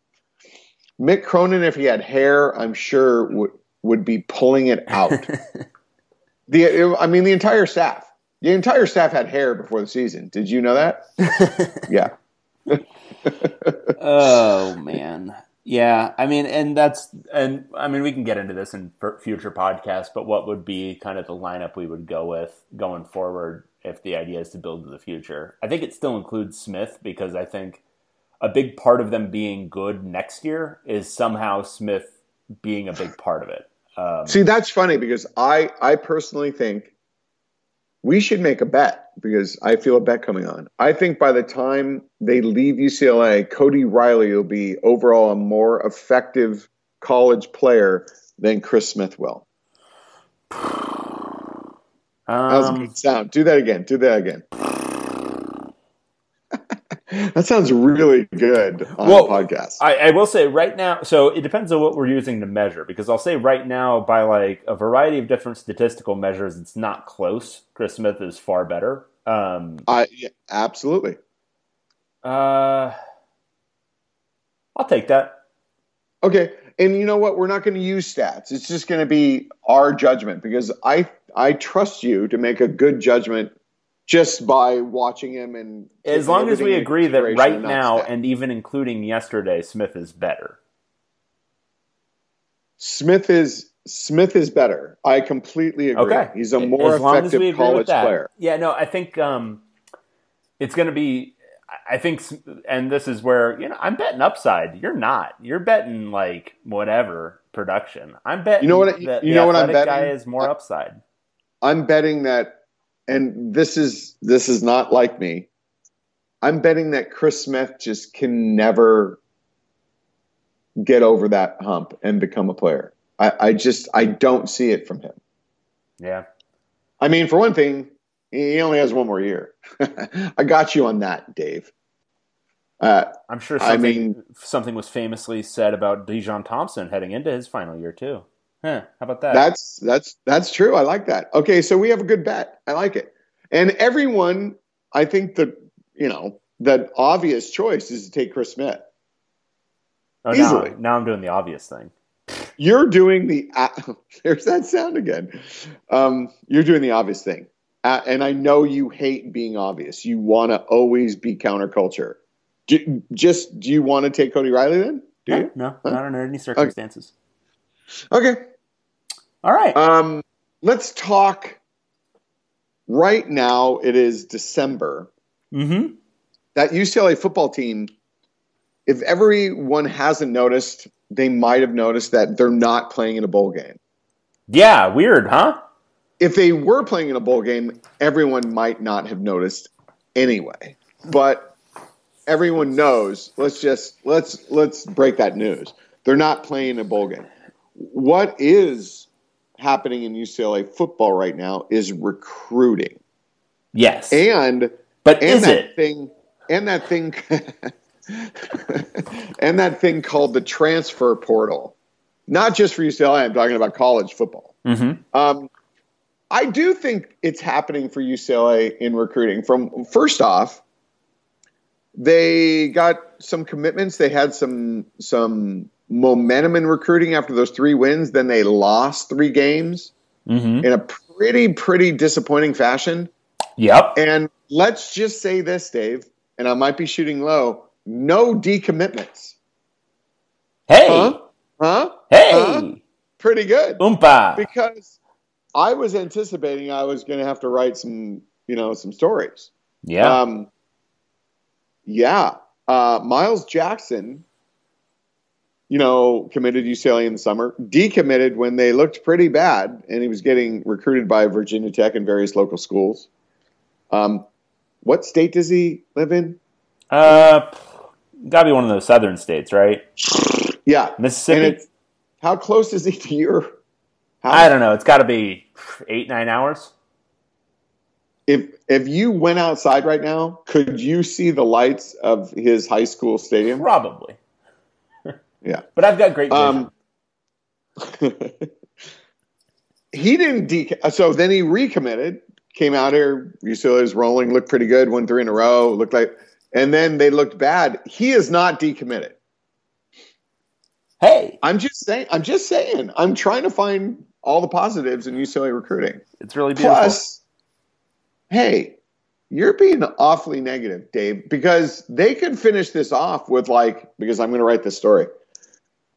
Mick Cronin, if he had hair, I'm sure would would be pulling it out. the I mean, the entire staff, the entire staff had hair before the season. Did you know that? yeah. oh man yeah i mean and that's and i mean we can get into this in future podcasts but what would be kind of the lineup we would go with going forward if the idea is to build to the future i think it still includes smith because i think a big part of them being good next year is somehow smith being a big part of it um, See, that's funny because I I personally think we should make a bet because I feel a bet coming on. I think by the time they leave UCLA, Cody Riley will be overall a more effective college player than Chris Smith will. How's um, it sound? Do that again. Do that again. That sounds really good on Well, the podcast. I, I will say right now, so it depends on what we're using to measure. Because I'll say right now, by like a variety of different statistical measures, it's not close. Chris Smith is far better. Um, I yeah, absolutely. uh, I'll take that. Okay, and you know what? We're not going to use stats. It's just going to be our judgment because I I trust you to make a good judgment just by watching him and As long as we agree that right now, and even including yesterday, Smith is better. Smith is Smith is better. I completely agree. Okay, He's a more as long as we effective agree with college that. player. Yeah, no, I think um, it's going to be. I think, and this is where you know I'm betting upside. You're not. You're betting like whatever production. I'm betting. You know what- that you the know what I'm athletic guy betting? is more upside. I'm betting that, and this is this is not like me. I'm betting that Chris Smith just can never get over that hump and become a player. I, I just I don't see it from him. Yeah, I mean, for one thing, he only has one more year. I got you on that, Dave. Uh, I'm sure I something mean- something was famously said about Dejon Thompson heading into his final year too. Huh, how about that? That's that's that's true. I like that. Okay, so we have a good bet. I like it. And everyone, I think the you know the obvious choice is to take Chris Smith. oh, now, easily. now I'm doing the obvious thing. You're doing the uh, there's that sound again. Um, you're doing the obvious thing, uh, and I know you hate being obvious. You want to always be counterculture. Do, just do you want to take Cody Riley then? Do No, you? no, not under any circumstances. Okay. All right. Um, let's talk. Right now, it is December. mm-hmm. That UCLA football team, if everyone hasn't noticed, they might have noticed that they're not playing in a bowl game. Yeah, weird, huh? If they were playing in a bowl game, everyone might not have noticed anyway. But everyone knows. Let's just let's let's break that news. They're not playing in a bowl game. What is happening in UCLA football right now is recruiting. Yes, and but and is that it? thing and that thing and that thing called the transfer portal. Not just for UCLA, I'm talking about college football. hmm Um, I do think it's happening for UCLA in recruiting. From first off, they got some commitments. They had some some momentum in recruiting after those three wins. Then they lost three games hmm in a pretty pretty disappointing fashion. Yep. And let's just say this, Dave, and I might be shooting low. No decommitments. Hey, Huh? Huh? hey, Huh? Pretty good. oompa. because I was anticipating I was going to have to write some, you know, some stories. yeah. Um, yeah. Uh, Miles Jackson, you know, committed UCLA in the summer, decommitted when they looked pretty bad, and he was getting recruited by Virginia Tech and various local schools. Um, what state does he live in? uh, gotta be one of those southern states, right? Yeah, Mississippi. how close is he to your house? I don't know. It's got to be eight, nine hours. if if you went outside right now, could you see the lights of his high school stadium? Probably. Yeah. But I've got great vision. Um, he didn't de- so then he recommitted, came out here, UCLA was rolling, looked pretty good, won three in a row, looked like and then they looked bad. He is not decommitted. hey, I'm just saying I'm just saying. I'm trying to find all the positives in UCLA recruiting. it's really beautiful. Plus, hey, you're being awfully negative, Dave, because they could finish this off with like, because I'm going to write this story,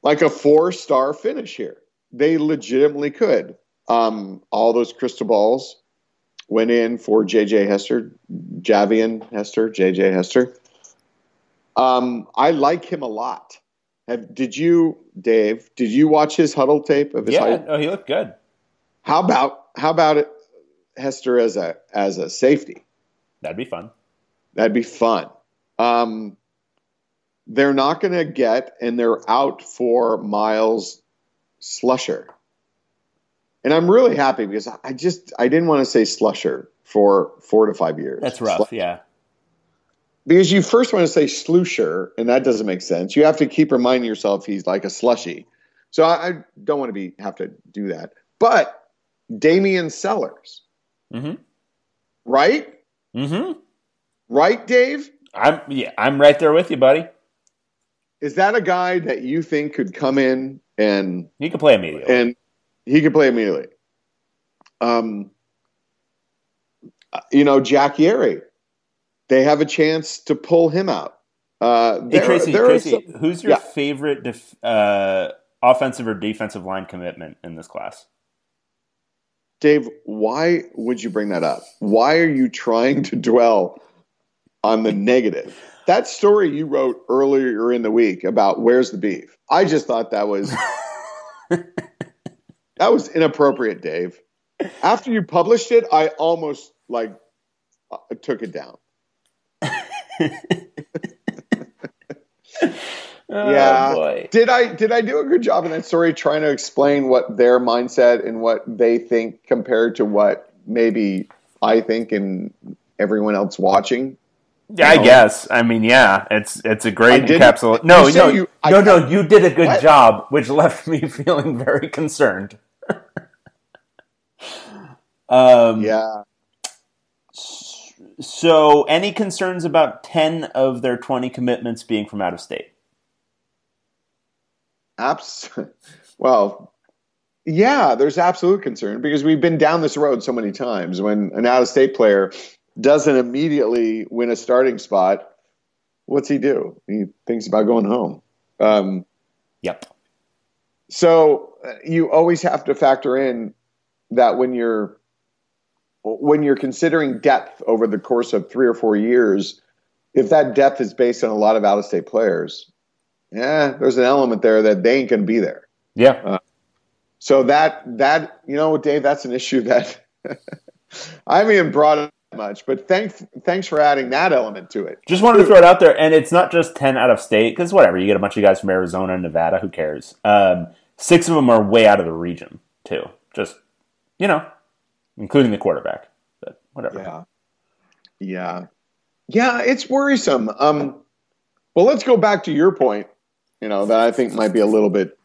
like a four star finish here. They legitimately could. Um, all those crystal balls went in for JJ Hester, Javian Hester, JJ Hester. Um, I like him a lot. Have, did you, Dave? Did you watch his huddle tape of his yeah. high, Oh, he looked good. how about how about it, Hester as a as a safety? That'd be fun. That'd be fun. Um, they're not going to get, and they're out for Myles Slusher, and I'm really happy because I just I didn't want to say Slusher for four to five years. That's rough. Yeah. because you first want to say Slusher, and that doesn't make sense. You have to keep reminding yourself he's like a slushy. So I, I don't want to be have to do that. But Damian Sellers, Mm-hmm. right? Mm-hmm. Right, Dave? I'm yeah. I'm right there with you, buddy. Is that a guy that you think could come in and He can play immediately. and he could play immediately? Um, you know, Jack Yeri, they have a chance to pull him out. Uh, hey, Tracy. there Tracy, some- who's your yeah. favorite def- uh, offensive or defensive line commitment in this class? Dave, why would you bring that up? Why are you trying to dwell on the negative? That story you wrote earlier in the week about where's the beef. I just thought that was that was inappropriate, Dave. After you published it, I almost like uh, took it down. Oh, Yeah. boy. Did I did I do a good job in that story trying to explain what their mindset and what they think compared to what maybe I think and everyone else watching? Yeah, I know? guess. I mean, yeah, it's it's a great encapsulation. No, you no, you- I- no, no. You did a good What? job, which left me feeling very concerned. um, Yeah. So, any concerns about ten of their twenty commitments being from out of state? Abs- well, yeah, there's absolute concern because we've been down this road so many times. When an out of state player doesn't immediately win a starting spot, what's he do? He thinks about going home. Um, Yep. so uh, you always have to factor in that when you're when you're considering depth over the course of three or four years, if that depth is based on a lot of out of state players, yeah, there's an element there that they ain't to be there. Yeah. So that that you know, Dave, that's an issue that I haven't even brought much. But thanks thanks for adding that element to it. Just wanted to throw it out there, and it's not just ten out of state because whatever you get a bunch of guys from Arizona and Nevada. Who cares? Um, six of them are way out of the region too. Just you know, including the quarterback. But whatever. Yeah. Yeah. Yeah, it's worrisome. Um, well, let's go back to your point, you know, that I think might be a little bit,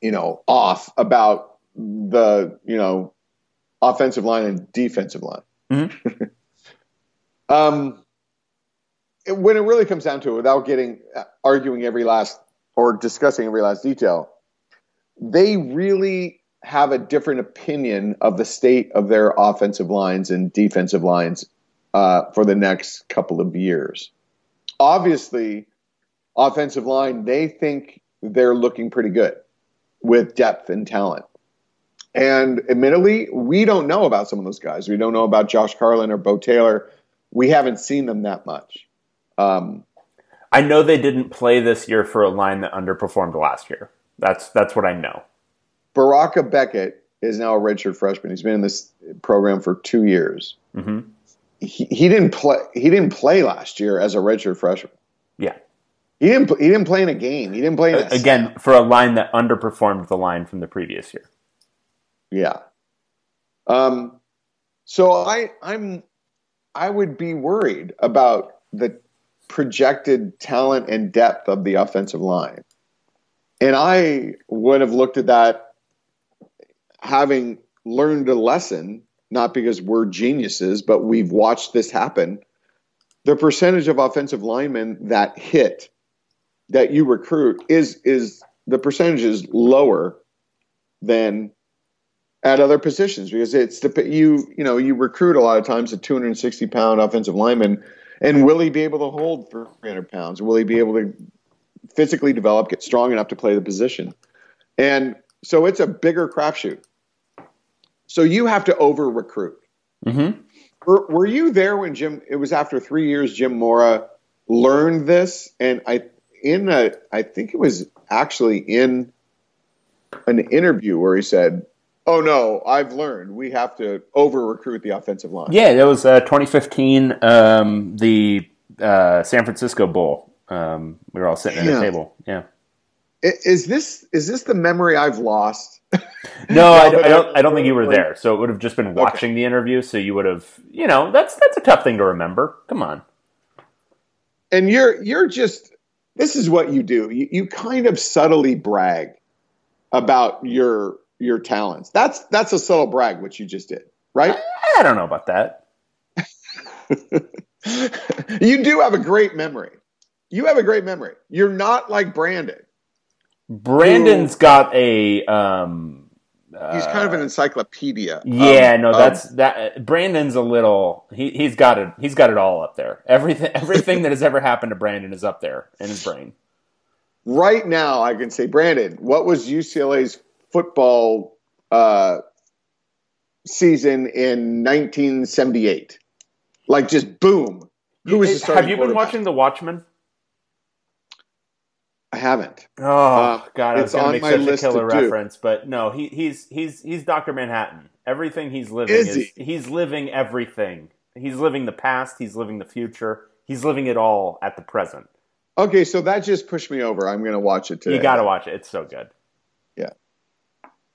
you know, off about the, you know, offensive line and defensive line. Mm-hmm. um, when it really comes down to it, without getting uh, arguing every last or discussing every last detail, they really have a different opinion of the state of their offensive lines and defensive lines uh, for the next couple of years. Obviously, offensive line, they think they're looking pretty good with depth and talent. And admittedly, we don't know about some of those guys. We don't know about Josh Carlin or Bo Taylor. We haven't seen them that much. Um, I know they didn't play this year for a line that underperformed last year. That's that's what I know. Baraka Beckett is now a redshirt freshman. He's been in this program for two years. Mm-hmm. He, he didn't play. He didn't play last year as a redshirt freshman. Yeah, he didn't. He didn't play in a game. He didn't play in again for a line that underperformed the line from the previous year. Yeah. Um. So I I'm I would be worried about the projected talent and depth of the offensive line. And I would have looked at that having learned a lesson, not because we're geniuses, but we've watched this happen. The percentage of offensive linemen that hit that you recruit is is the percentage is lower than at other positions because it's the you you know you recruit a lot of times a 260 pound offensive lineman and will he be able to hold for 300 pounds? Will he be able to physically develop, get strong enough to play the position? And so it's a bigger crapshoot. So you have to over recruit. Mm-hmm. Were, were, you there when Jim? It was after three years. Jim Mora learned this, and I in a I think it was actually in an interview where he said, oh no, I've learned we have to over recruit the offensive line. Yeah, that was uh, 2015, um, the uh, San Francisco Bowl. Um, we were all sitting at a table. Yeah. Is this is this the memory I've lost? no, I, I, don't. I don't think you were there. So it would have just been watching okay. the interview. So you would have, you know, that's that's a tough thing to remember. Come on. And you're you're just this is what you do. You, you kind of subtly brag about your your talents. That's that's a subtle brag, which you just did, right? I don't know about that. you do have a great memory. You have a great memory. You're not like Brandon. Brandon's who, got a. Um, he's kind of an uh, encyclopedia. Yeah, um, no, that's um, that. Brandon's a little. He he's got it. He's got it all up there. Everything everything that has ever happened to Brandon is up there in his brain. Right now, I can say, Brandon, what was UCLA's football uh, season in 1978. Like just boom. Who was the Have you been watching The Watchmen? I haven't. Oh uh, God, it's on my list a killer reference, but no, he, he's he's he's Doctor Manhattan. Everything he's living is, is he? he's living everything. He's living the past. He's living the future. He's living it all at the present. Okay, so that just pushed me over. I'm going to watch it today. You got to watch it. It's so good.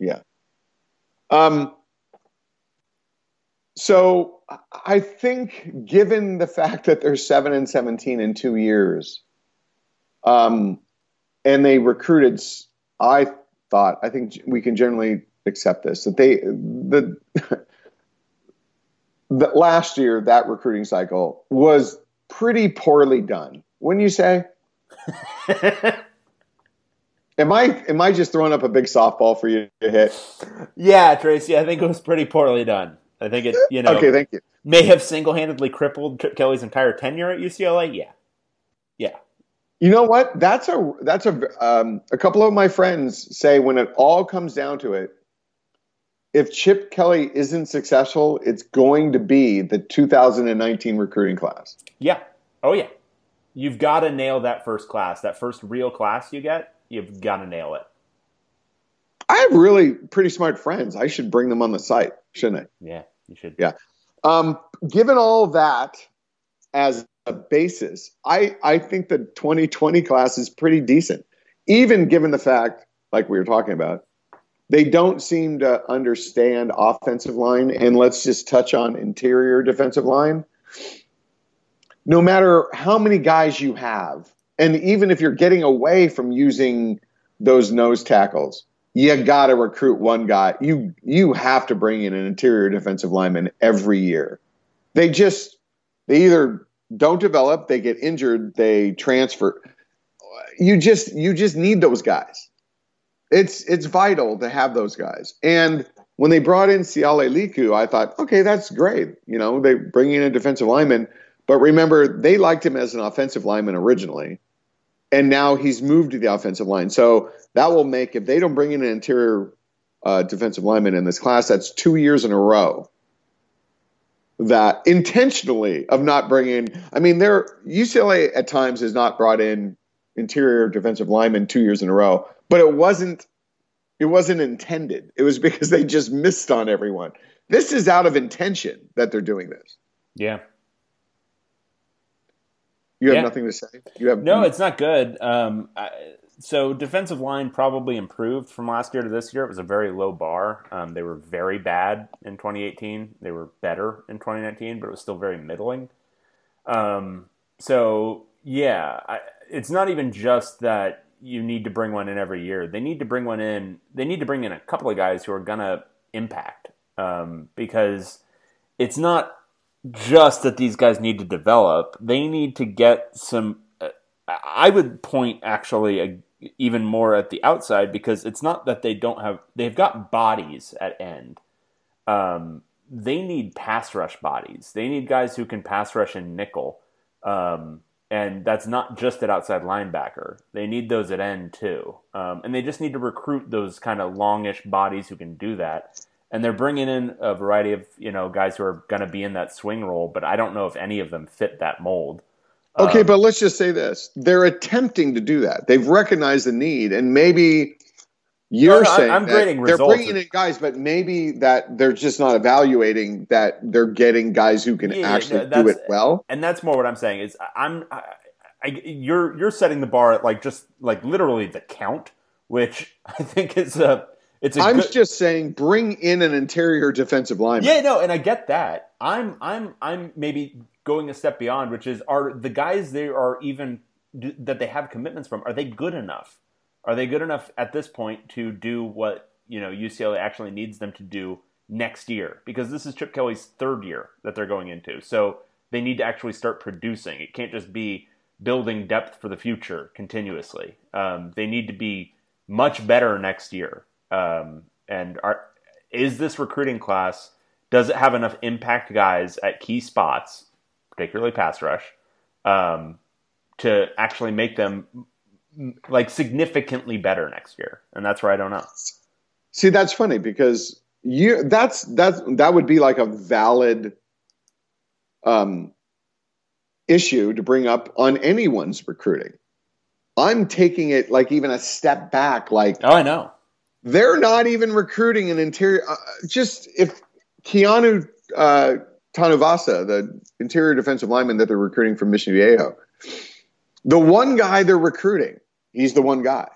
Yeah. Um, so I think, given the fact that they're seven and seventeen in two years, um, and they recruited, I thought I think we can generally accept this that they the. the last year that recruiting cycle was pretty poorly done. Wouldn't you say? Am I am I just throwing up a big softball for you to hit? Yeah, Tracy, I think it was pretty poorly done. I think it, you know, okay, thank you. May have single handedly crippled Chip Kelly's entire tenure at UCLA. Yeah, yeah. You know what? That's a that's a um, a couple of my friends say when it all comes down to it, if Chip Kelly isn't successful, it's going to be the 2019 recruiting class. Yeah. Oh yeah. You've got to nail that first class, that first real class you get you've got to nail it. I have really pretty smart friends. I should bring them on the site, shouldn't I? Yeah, you should. Yeah. Um, given all that as a basis, I, I think the 2020 class is pretty decent, even given the fact, like we were talking about, they don't seem to understand offensive line. And let's just touch on interior defensive line. no matter how many guys you have, and even if you're getting away from using those nose tackles, you got to recruit one guy. You you have to bring in an interior defensive lineman every year. They just they either don't develop, they get injured, they transfer. You just you just need those guys. It's it's vital to have those guys. And when they brought in Siale Liku, I thought, okay, that's great. You know, they bring in a defensive lineman, but remember they liked him as an offensive lineman originally, and now he's moved to the offensive line. So that will make if they don't bring in an interior uh, defensive lineman in this class, that's two years in a row that intentionally of not bringing. I mean, there UCLA at times has not brought in interior defensive linemen two years in a row, but it wasn't it wasn't intended. It was because they just missed on everyone. This is out of intention that they're doing this. Yeah. You have Yeah. nothing to say. You have No, it's not good. Um, I, so defensive line probably improved from last year to this year. It was a very low bar. Um, they were very bad in 2018. They were better in 2019, but it was still very middling. Um, so yeah, I, it's not even just that you need to bring one in every year. They need to bring one in. They need to bring in a couple of guys who are gonna impact um, because it's not just that these guys need to develop. They need to get some. I would point actually even more at the outside because it's not that they don't have. They've got bodies at end. Um, they need pass rush bodies. They need guys who can pass rush in nickel. Um, and that's not just at outside linebacker. They need those at end too. Um, and they just need to recruit those kind of longish bodies who can do that and they're bringing in a variety of you know guys who are going to be in that swing role, but I don't know if any of them fit that mold. Okay, Um, but let's just say this: they're attempting to do that. They've recognized the need, and maybe you're No, saying I'm grading they're results. bringing in guys, but maybe that they're just not evaluating that they're getting guys who can yeah, actually no, do it well. and that's more what I'm saying is I'm I, I, you're you're setting the bar at like just like literally the count, which I think is a it's I'm good, just saying, bring in an interior defensive lineman. Yeah, no, and I get that. I'm I'm I'm maybe going a step beyond, which is are the guys they are even that they have commitments from are they good enough? Are they good enough at this point to do what you know UCLA actually needs them to do next year? Because this is Chip Kelly's third year that they're going into, so they need to actually start producing. It can't just be building depth for the future continuously. Um, they need to be much better next year. Um, and are, is this recruiting class does it have enough impact guys at key spots, particularly pass rush, um, to actually make them like significantly better next year? And that's where I don't know. See, that's funny because you that's that's that would be like a valid um, issue to bring up on anyone's recruiting. I'm taking it like even a step back, like Oh, I know. They're not even recruiting an interior. Uh, just if Keanu uh, Tanuvasa, the interior defensive lineman that they're recruiting from Mission Viejo, the one guy they're recruiting, he's the one guy.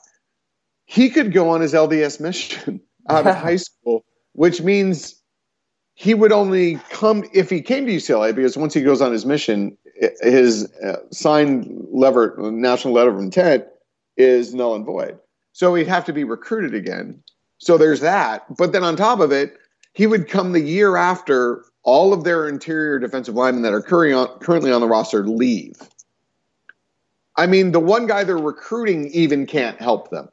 He could go on his LDS mission out of high school, which means he would only come if he came to UCLA because once he goes on his mission, his uh, signed lever national letter of intent is null and void. So he'd have to be recruited again. So there's that. But then on top of it, he would come the year after all of their interior defensive linemen that are currently on, the roster leave. I mean, the one guy they're recruiting even can't help them.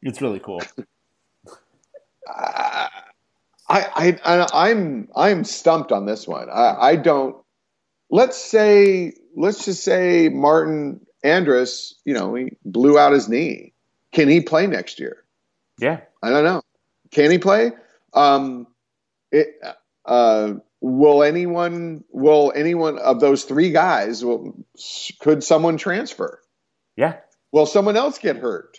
It's really cool. I, I, I I'm I'm stumped on this one. I, I don't. Let's say let's just say Martin Andrus, you know, he blew out his knee. Can he play next year? Yeah. I don't know. Can he play? Um, it, uh, will anyone? Will anyone of those three guys? Will could someone transfer? Yeah. Will someone else get hurt?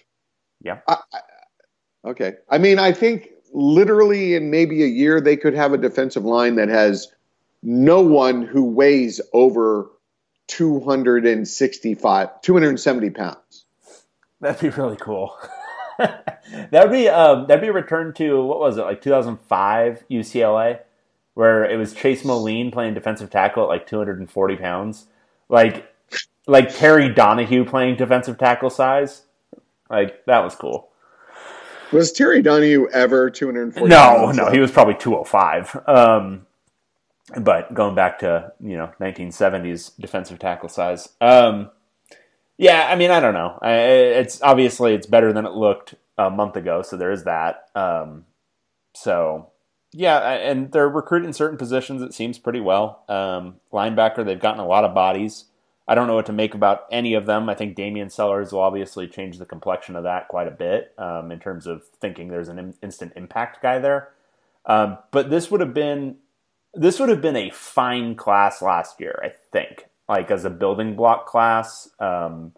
Yeah. I, I, okay. I mean, I think literally in maybe a year they could have a defensive line that has no one who weighs over 265, 270 pounds. That'd be really cool. that'd be um, that'd be a return to what was it like 2005 UCLA, where it was Chase Moline playing defensive tackle at like 240 pounds. like like Terry Donahue playing defensive tackle size. Like that was cool. Was Terry Donahue ever 240? No, no, he was probably 205. Um, but going back to you know 1970s defensive tackle size. Um, yeah, I mean, I don't know. I, it's obviously it's better than it looked a month ago, so there is that. Um, so yeah, and they're recruiting certain positions. It seems pretty well. Um, linebacker, they've gotten a lot of bodies. I don't know what to make about any of them. I think Damian Sellers will obviously change the complexion of that quite a bit um, in terms of thinking there's an instant impact guy there. Um, but this would have been this would have been a fine class last year, I think. Like as a building block class, um,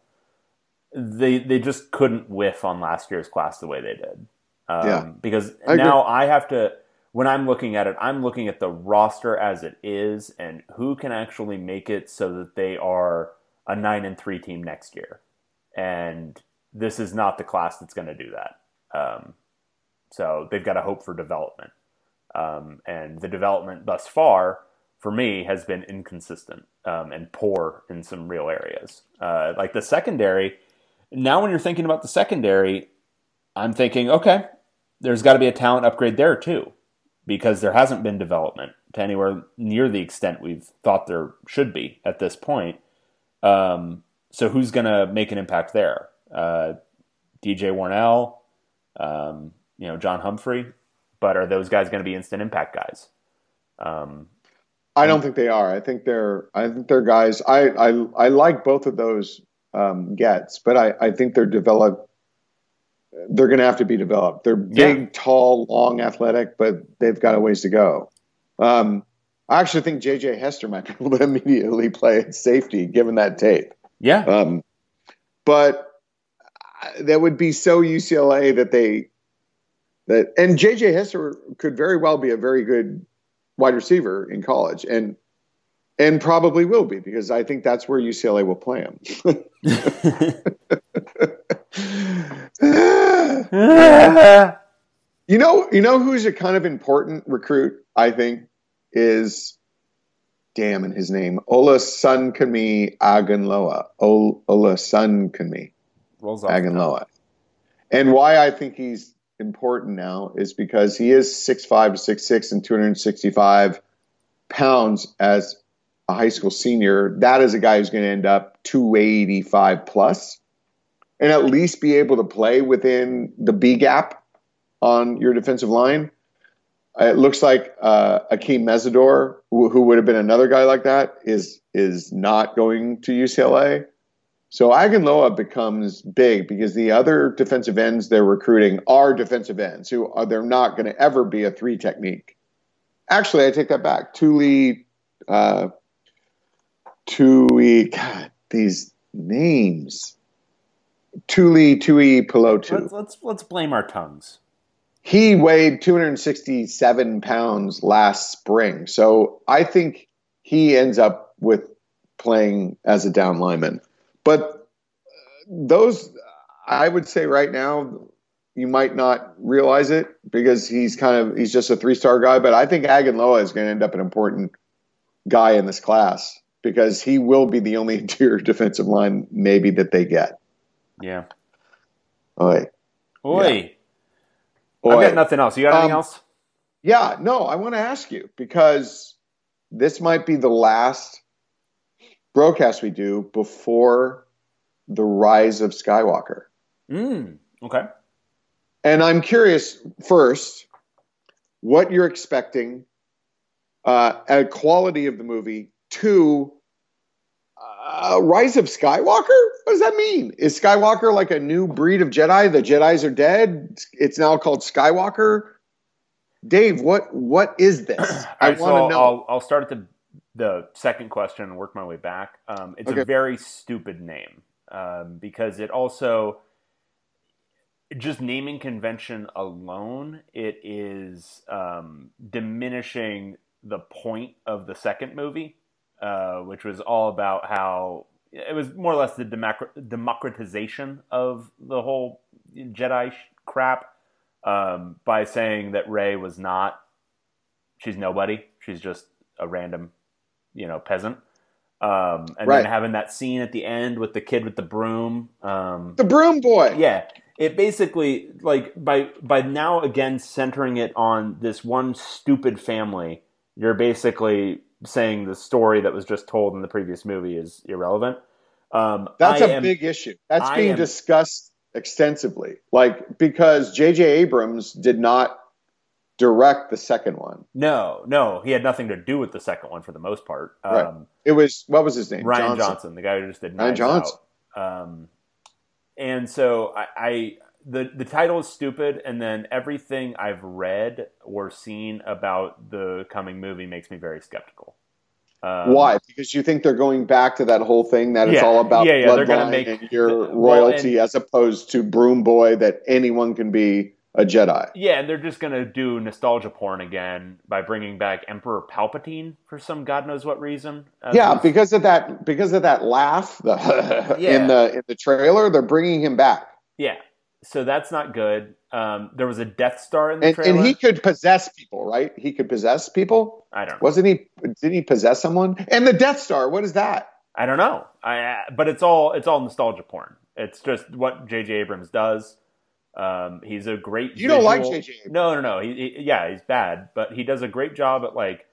they they just couldn't whiff on last year's class the way they did. Um, yeah. Because I now I have to when I'm looking at it, I'm looking at the roster as it is and who can actually make it so that they are a nine and three team next year. And this is not the class that's going to do that. Um, so they've got to hope for development. Um, and the development thus far, for me, has been inconsistent um, and poor in some real areas. Uh, like the secondary, now when you're thinking about the secondary, I'm thinking, okay, there's got to be a talent upgrade there too because there hasn't been development to anywhere near the extent we've thought there should be at this point. Um, so who's going to make an impact there? Uh, DJ Warnell, um, you know, John Humphrey, but are those guys going to be instant impact guys? Um, I don't think they are. I think they're. I think they're guys. I I, I like both of those um, gets, but I, I think they're developed they're going to have to be developed. They're big, yeah. tall, long, athletic, but they've got a ways to go. Um, I actually think JJ Hester might be able to immediately play at safety given that tape. Yeah. Um, but that would be so UCLA that they that and JJ Hester could very well be a very good wide receiver in college and and probably will be because I think that's where UCLA will play him. you know, you know who's a kind of important recruit. I think is damn in his name Olusankanmi Agunloa. Olusankanmi Agunloa. And why I think he's important now is because he is 6'5 to 6'6 and 265 pounds as a high school senior. That is a guy who's going to end up 285 plus and at least be able to play within the B gap on your defensive line. It looks like uh, Akheem Mesidor, who, who would have been another guy like that, is is not going to UCLA. So Agunloa becomes big because the other defensive ends they're recruiting are defensive ends who are they're not going to ever be a three technique. Actually, I take that back. Tuli, uh, Tui, God, these names. Tuli Tui Pelotu. Let's, let's let's blame our tongues. He weighed 267 pounds last spring, so I think he ends up with playing as a down lineman. But those, I would say right now, you might not realize it because he's kind of he's just a three star guy. But I think Agunloa is going to end up an important guy in this class because he will be the only interior defensive line maybe that they get. Yeah. Oi. Oi. Yeah. I've got nothing else. You got anything um, else? Yeah, no, I want to ask you because this might be the last broadcast we do before the rise of Skywalker. Mm, okay. And I'm curious first what you're expecting uh, at quality of the movie. Two, uh, Rise of Skywalker? What does that mean? Is Skywalker like a new breed of Jedi? The Jedi's are dead. It's now called Skywalker. Dave, what what is this? I want to so know. I'll, I'll, start at the the second question and work my way back. Um, it's okay. a very stupid name um, because it also just naming convention alone it is um, diminishing the point of the second movie uh, which was all about how it was more or less the democratization of the whole Jedi crap um, by saying that Rey was not, she's nobody, she's just a random, you know, peasant. Um, and Right. then having that scene at the end with the kid with the broom. Um, The broom boy. yeah, it basically like by by now again centering it on this one stupid family. You're basically saying the story that was just told in the previous movie is irrelevant. Um, That's I a am- big issue. That's I being am- discussed extensively. Like because J.J. Abrams did not direct the second one. No, no, he had nothing to do with the second one for the most part. Um, Right. It was what was his name? Rian Johnson. the guy who just did Rian Johnson. Um, and so I, I the the title is stupid, and then everything I've read or seen about the coming movie makes me very skeptical. Um, Why? Because you think they're going back to that whole thing that it's all about yeah, yeah, they're gonna bloodline make- and your well, royalty as opposed to Broom Boy that anyone can be a Jedi. Yeah, and they're just gonna do nostalgia porn again by bringing back Emperor Palpatine for some god knows what reason. Uh, Yeah, because of that because of that laugh the, Yeah. in the in the trailer, they're bringing him back. yeah. So that's not good. Um, there was a Death Star in the And, trailer. and he could possess people, right? He could possess people. I don't know. Wasn't he? Did he possess someone? And the Death Star, what is that? I don't know. I, but it's all it's all nostalgia porn. It's just what J.J. Abrams does. Um, he's a great. You don't like visual- J.J. No, no, no. He, he- yeah, he's bad, but he does a great job at like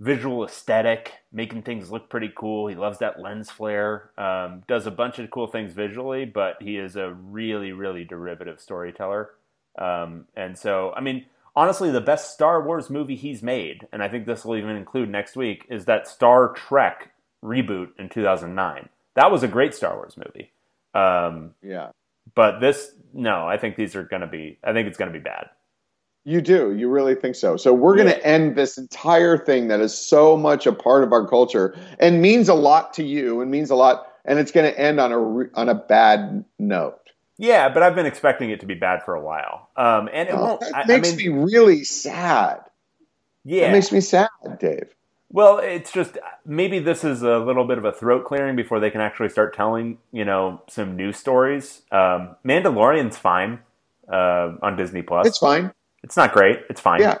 visual aesthetic, making things look pretty cool. He loves that lens flare. Um, does a bunch of cool things visually, but he is a really, really derivative storyteller. Um, and so, I mean, honestly, the best Star Wars movie he's made, and I think this will even include next week, is that Star Trek reboot in 2009. That was a great Star Wars movie. Um, Yeah. But this, no, I think these are going to be, I think it's going to be bad. You do. You really think so. So we're going to end this entire thing that is so much a part of our culture and means a lot to you and means a lot and it's going to end on a on a bad note. Yeah, but I've been expecting it to be bad for a while. Um, and it Oh, won't. that I, I makes mean, me really sad. yeah. That makes me sad, Dave. Well, it's just maybe this is a little bit of a throat clearing before they can actually start telling, you know, some new stories. Um, Mandalorian's fine uh, on Disney Plus. It's fine. It's not great. It's fine. Yeah.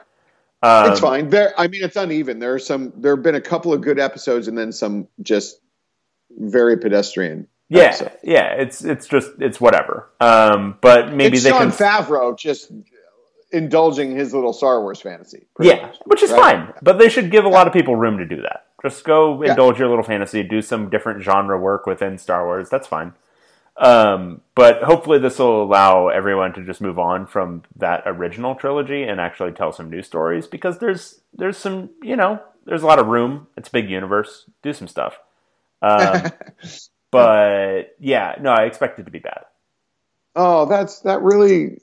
Um, it's fine. There I mean it's uneven. There are some there have been a couple of good episodes and then some just very pedestrian. Yeah, episodes. yeah. It's it's just it's whatever. Um, but maybe it's they Sean can. Favreau just indulging his little Star Wars fantasy. Yeah, much, which is right? fine. But they should give a lot of people room to do that. Just go Yeah. indulge your little fantasy, do some different genre work within Star Wars. That's fine. Um, but hopefully, this will allow everyone to just move on from that original trilogy and actually tell some new stories because there's there's some you know there's a lot of room. It's a big universe. Do some stuff. Um, but yeah, no, I expect it to be bad. Oh, that's that really.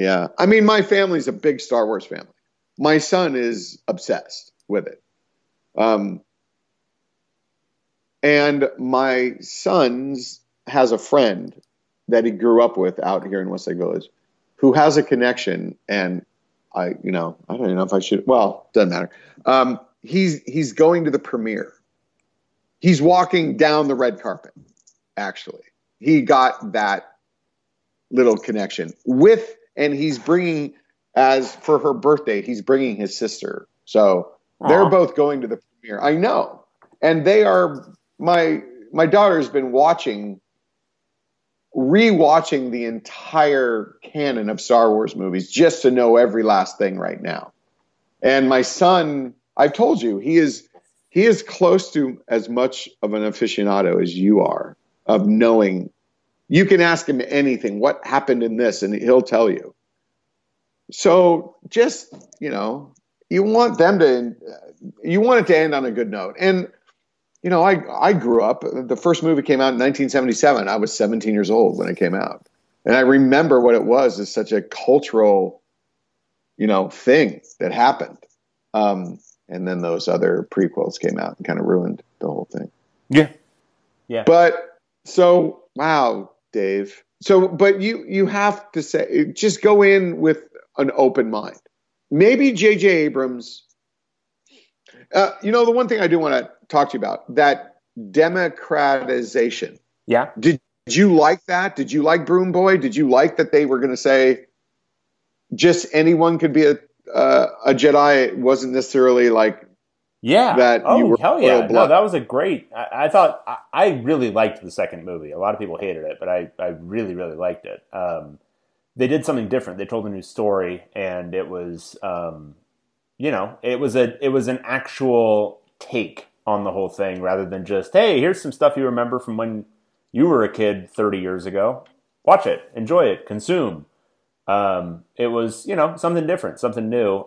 Yeah, I mean, my family's a big Star Wars family. My son is obsessed with it, um, and my son's has a friend that he grew up with out here in Westlake Village, who has a connection, and I, you know, I don't even know if I should. Well, doesn't matter. Um, he's he's going to the premiere. He's walking down the red carpet. Actually, he got that little connection with and he's bringing as for her birthday he's bringing his sister. So they're both going to the premiere. I know. And they are my my daughter's been watching rewatching the entire canon of star wars movies just to know every last thing right now. And my son i've told you he is he is close to as much of an aficionado as you are of knowing you can ask him anything. What happened in this? And he'll tell you. So just you know you want them to you want it to end on a good note. And you know i i grew up the first movie came out in 1977 i was 17 years old when it came out. And i remember what it was. As such a cultural you know thing that happened. Um, and then those other prequels came out and kind of ruined the whole thing. Yeah, yeah. but so wow, Dave. So but you you have to say just go in with an open mind. Maybe J.J. Abrams. Uh, you know the one thing I do want to talk to you about that democratization. yeah. Did you like that? Did you like Broom Boy? Did you like that they were going to say just anyone could be a uh, a Jedi? It wasn't necessarily like Yeah. That oh you were hell yeah! No, that was a great. I, I thought I, I really liked the second movie. A lot of people hated it, but I I really really liked it. Um, they did something different. They told a new story, and it was um, you know it was a it was an actual take on the whole thing rather than just hey here's some stuff you remember from when you were a kid 30 years ago. Watch it, enjoy it, consume. Um, it was you know something different, something new.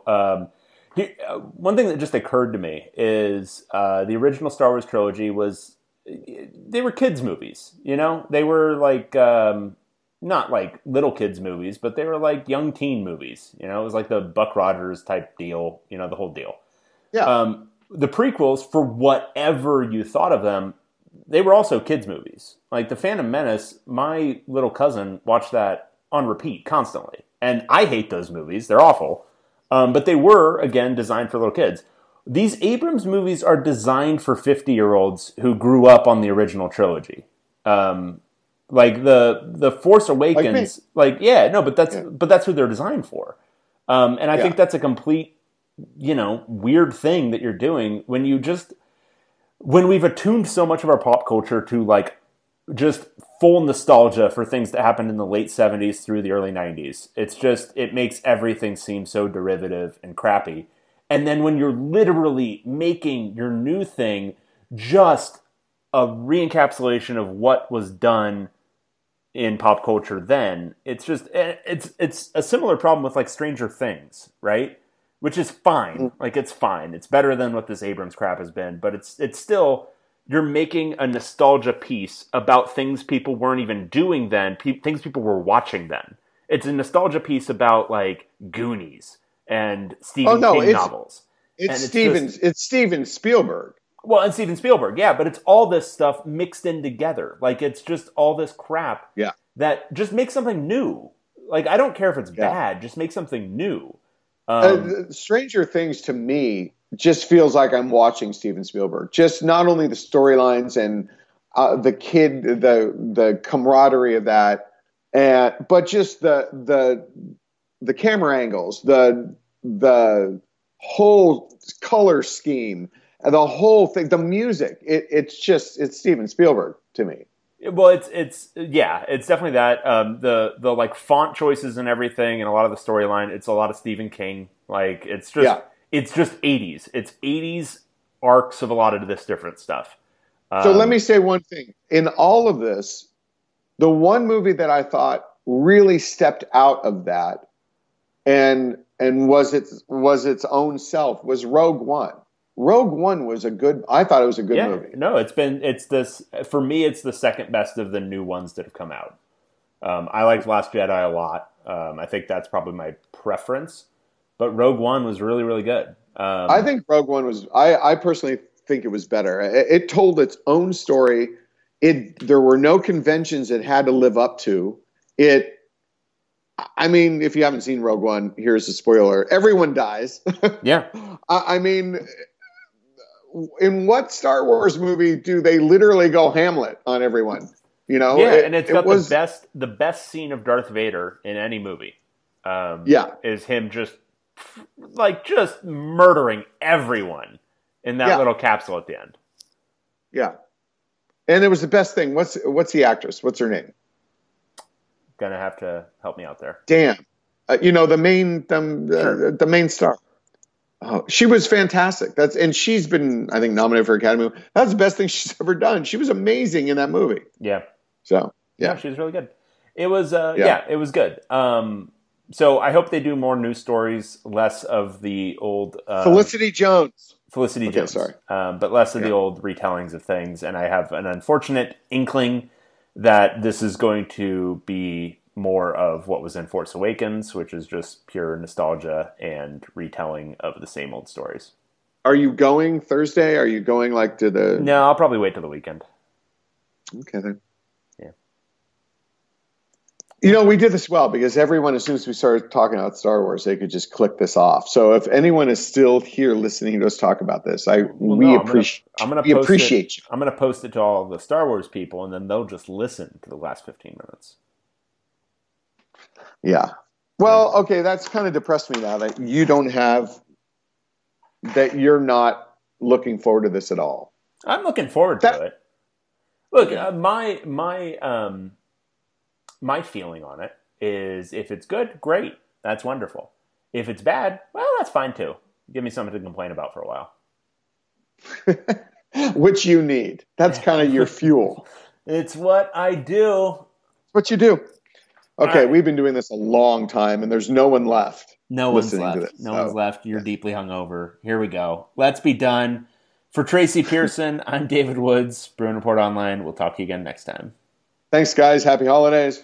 Uh, one thing that just occurred to me is uh, the original Star Wars trilogy was they were kids movies. You know, they were like um, not like little kids movies, but they were like young teen movies. You know, it was like the Buck Rogers type deal. You know, the whole deal. Yeah. Um, the prequels, for whatever you thought of them, they were also kids movies. Like the Phantom Menace, my little cousin watched that on repeat constantly, and I hate those movies. They're awful. Um, but they were again designed for little kids. These Abrams movies are designed for fifty-year-olds who grew up on the original trilogy. Um, like the the Force Awakens, like, yeah, no, but that's Yeah. but that's who they're designed for. Um, and I Yeah. think that's a complete, you know, weird thing that you're doing when you just when we've attuned so much of our pop culture to like just full nostalgia for things that happened in the late 70s through the early 90s. It's just, it makes everything seem so derivative and crappy. And then when you're literally making your new thing just a re-encapsulation of what was done in pop culture then, it's just, eh, it's, it's a similar problem with like Stranger Things, right? Which is fine. Like it's fine. It's better than what this Abrams crap has been, but it's, it's still, you're making a nostalgia piece about things people weren't even doing then, pe- things people were watching then. It's a nostalgia piece about like Goonies and Stephen Oh, no, King it's- novels. It's it's Steven. it's Steven Spielberg. Well, and Steven Spielberg, yeah, but it's all this stuff mixed in together. Like it's just all this crap Yeah. that just makes something new. Like I don't care if it's Yeah. bad, just make something new. Uh, Um, th- Stranger Things to me just feels like I'm watching Steven Spielberg. Just not only the storylines and uh, the kid, the the camaraderie of that, and but just the the the camera angles, the the whole color scheme, the whole thing, the music. It, it's just it's Steven Spielberg to me. Well, it's it's yeah, it's definitely that. Um, the the like font choices and everything, and a lot of the storyline. It's a lot of Stephen King. Like it's just Yeah. It's just eighties. It's eighties arcs of a lot of this different stuff. So Um, let me say one thing. In all of this, the one movie that I thought really stepped out of that and and was its was its own self was Rogue One. Rogue One was a good I thought it was a good yeah, movie. no, it's been it's this for me. It's the second best of the new ones that have come out. Um, I liked Last Jedi a lot. Um, I think that's probably my preference. But Rogue One was really really good. Um, I think Rogue One was I, I personally think it was better. It, it told its own story. It there were no conventions it had to live up to. It I mean, if you haven't seen Rogue One, here's a spoiler. Everyone dies. yeah. I I mean, in what Star Wars movie do they literally go Hamlet on everyone? You know, yeah, It- and it's it got was- the best the best scene of Darth Vader in any movie. Um, Yeah. is him just like just murdering everyone in that Yeah. little capsule at the end. Yeah, and it was the best thing. What's what's the actress? What's her name? Gonna have to help me out there. Damn, uh, you know the main the, Sure. uh, the main star. Oh, she was fantastic. That's and she's been I think nominated for Academy. That's the best thing she's ever done. She was amazing in that movie. Yeah, So yeah, yeah, she was really good. It was, uh, yeah. Yeah. it was good. Um, so I hope they do more news stories, less of the old uh, Felicity Jones. Felicity Okay, Jones, sorry. um, but less of the old retellings of things. And I have an unfortunate inkling that this is going to be more of what was in Force Awakens, which is just pure nostalgia and retelling of the same old stories. Are you going Thursday? Are you going like to the? No, I'll probably wait till the weekend. Okay then. You know, we did this well because everyone, as soon as we started talking about Star Wars, they could just click this off. So if anyone is still here listening to us talk about this, I Well, we no, I'm gonna- appreciate I'm gonna we post appreciate you. I'm going to post it to all the Star Wars people, and then they'll just listen to the last 15 minutes. Yeah. Well, okay, that's kind of depressed me now that you don't have that you're not looking forward to this at all. I'm looking forward That- to it. Look, uh, my my um my feeling on it is if it's good, great. That's wonderful. If it's bad, well, that's fine too. Give me something to complain about for a while. Which you need. That's kind of your fuel. It's what I do. what you do. Okay, right. we've been doing this a long time, and there's no one left. No one's left. this, no so- one's left. You're deeply hungover. Here we go. Let's be done. For Tracy Pierson, I'm David Woods, Bruin Report Online. We'll talk to you again next time. Thanks, guys. Happy holidays.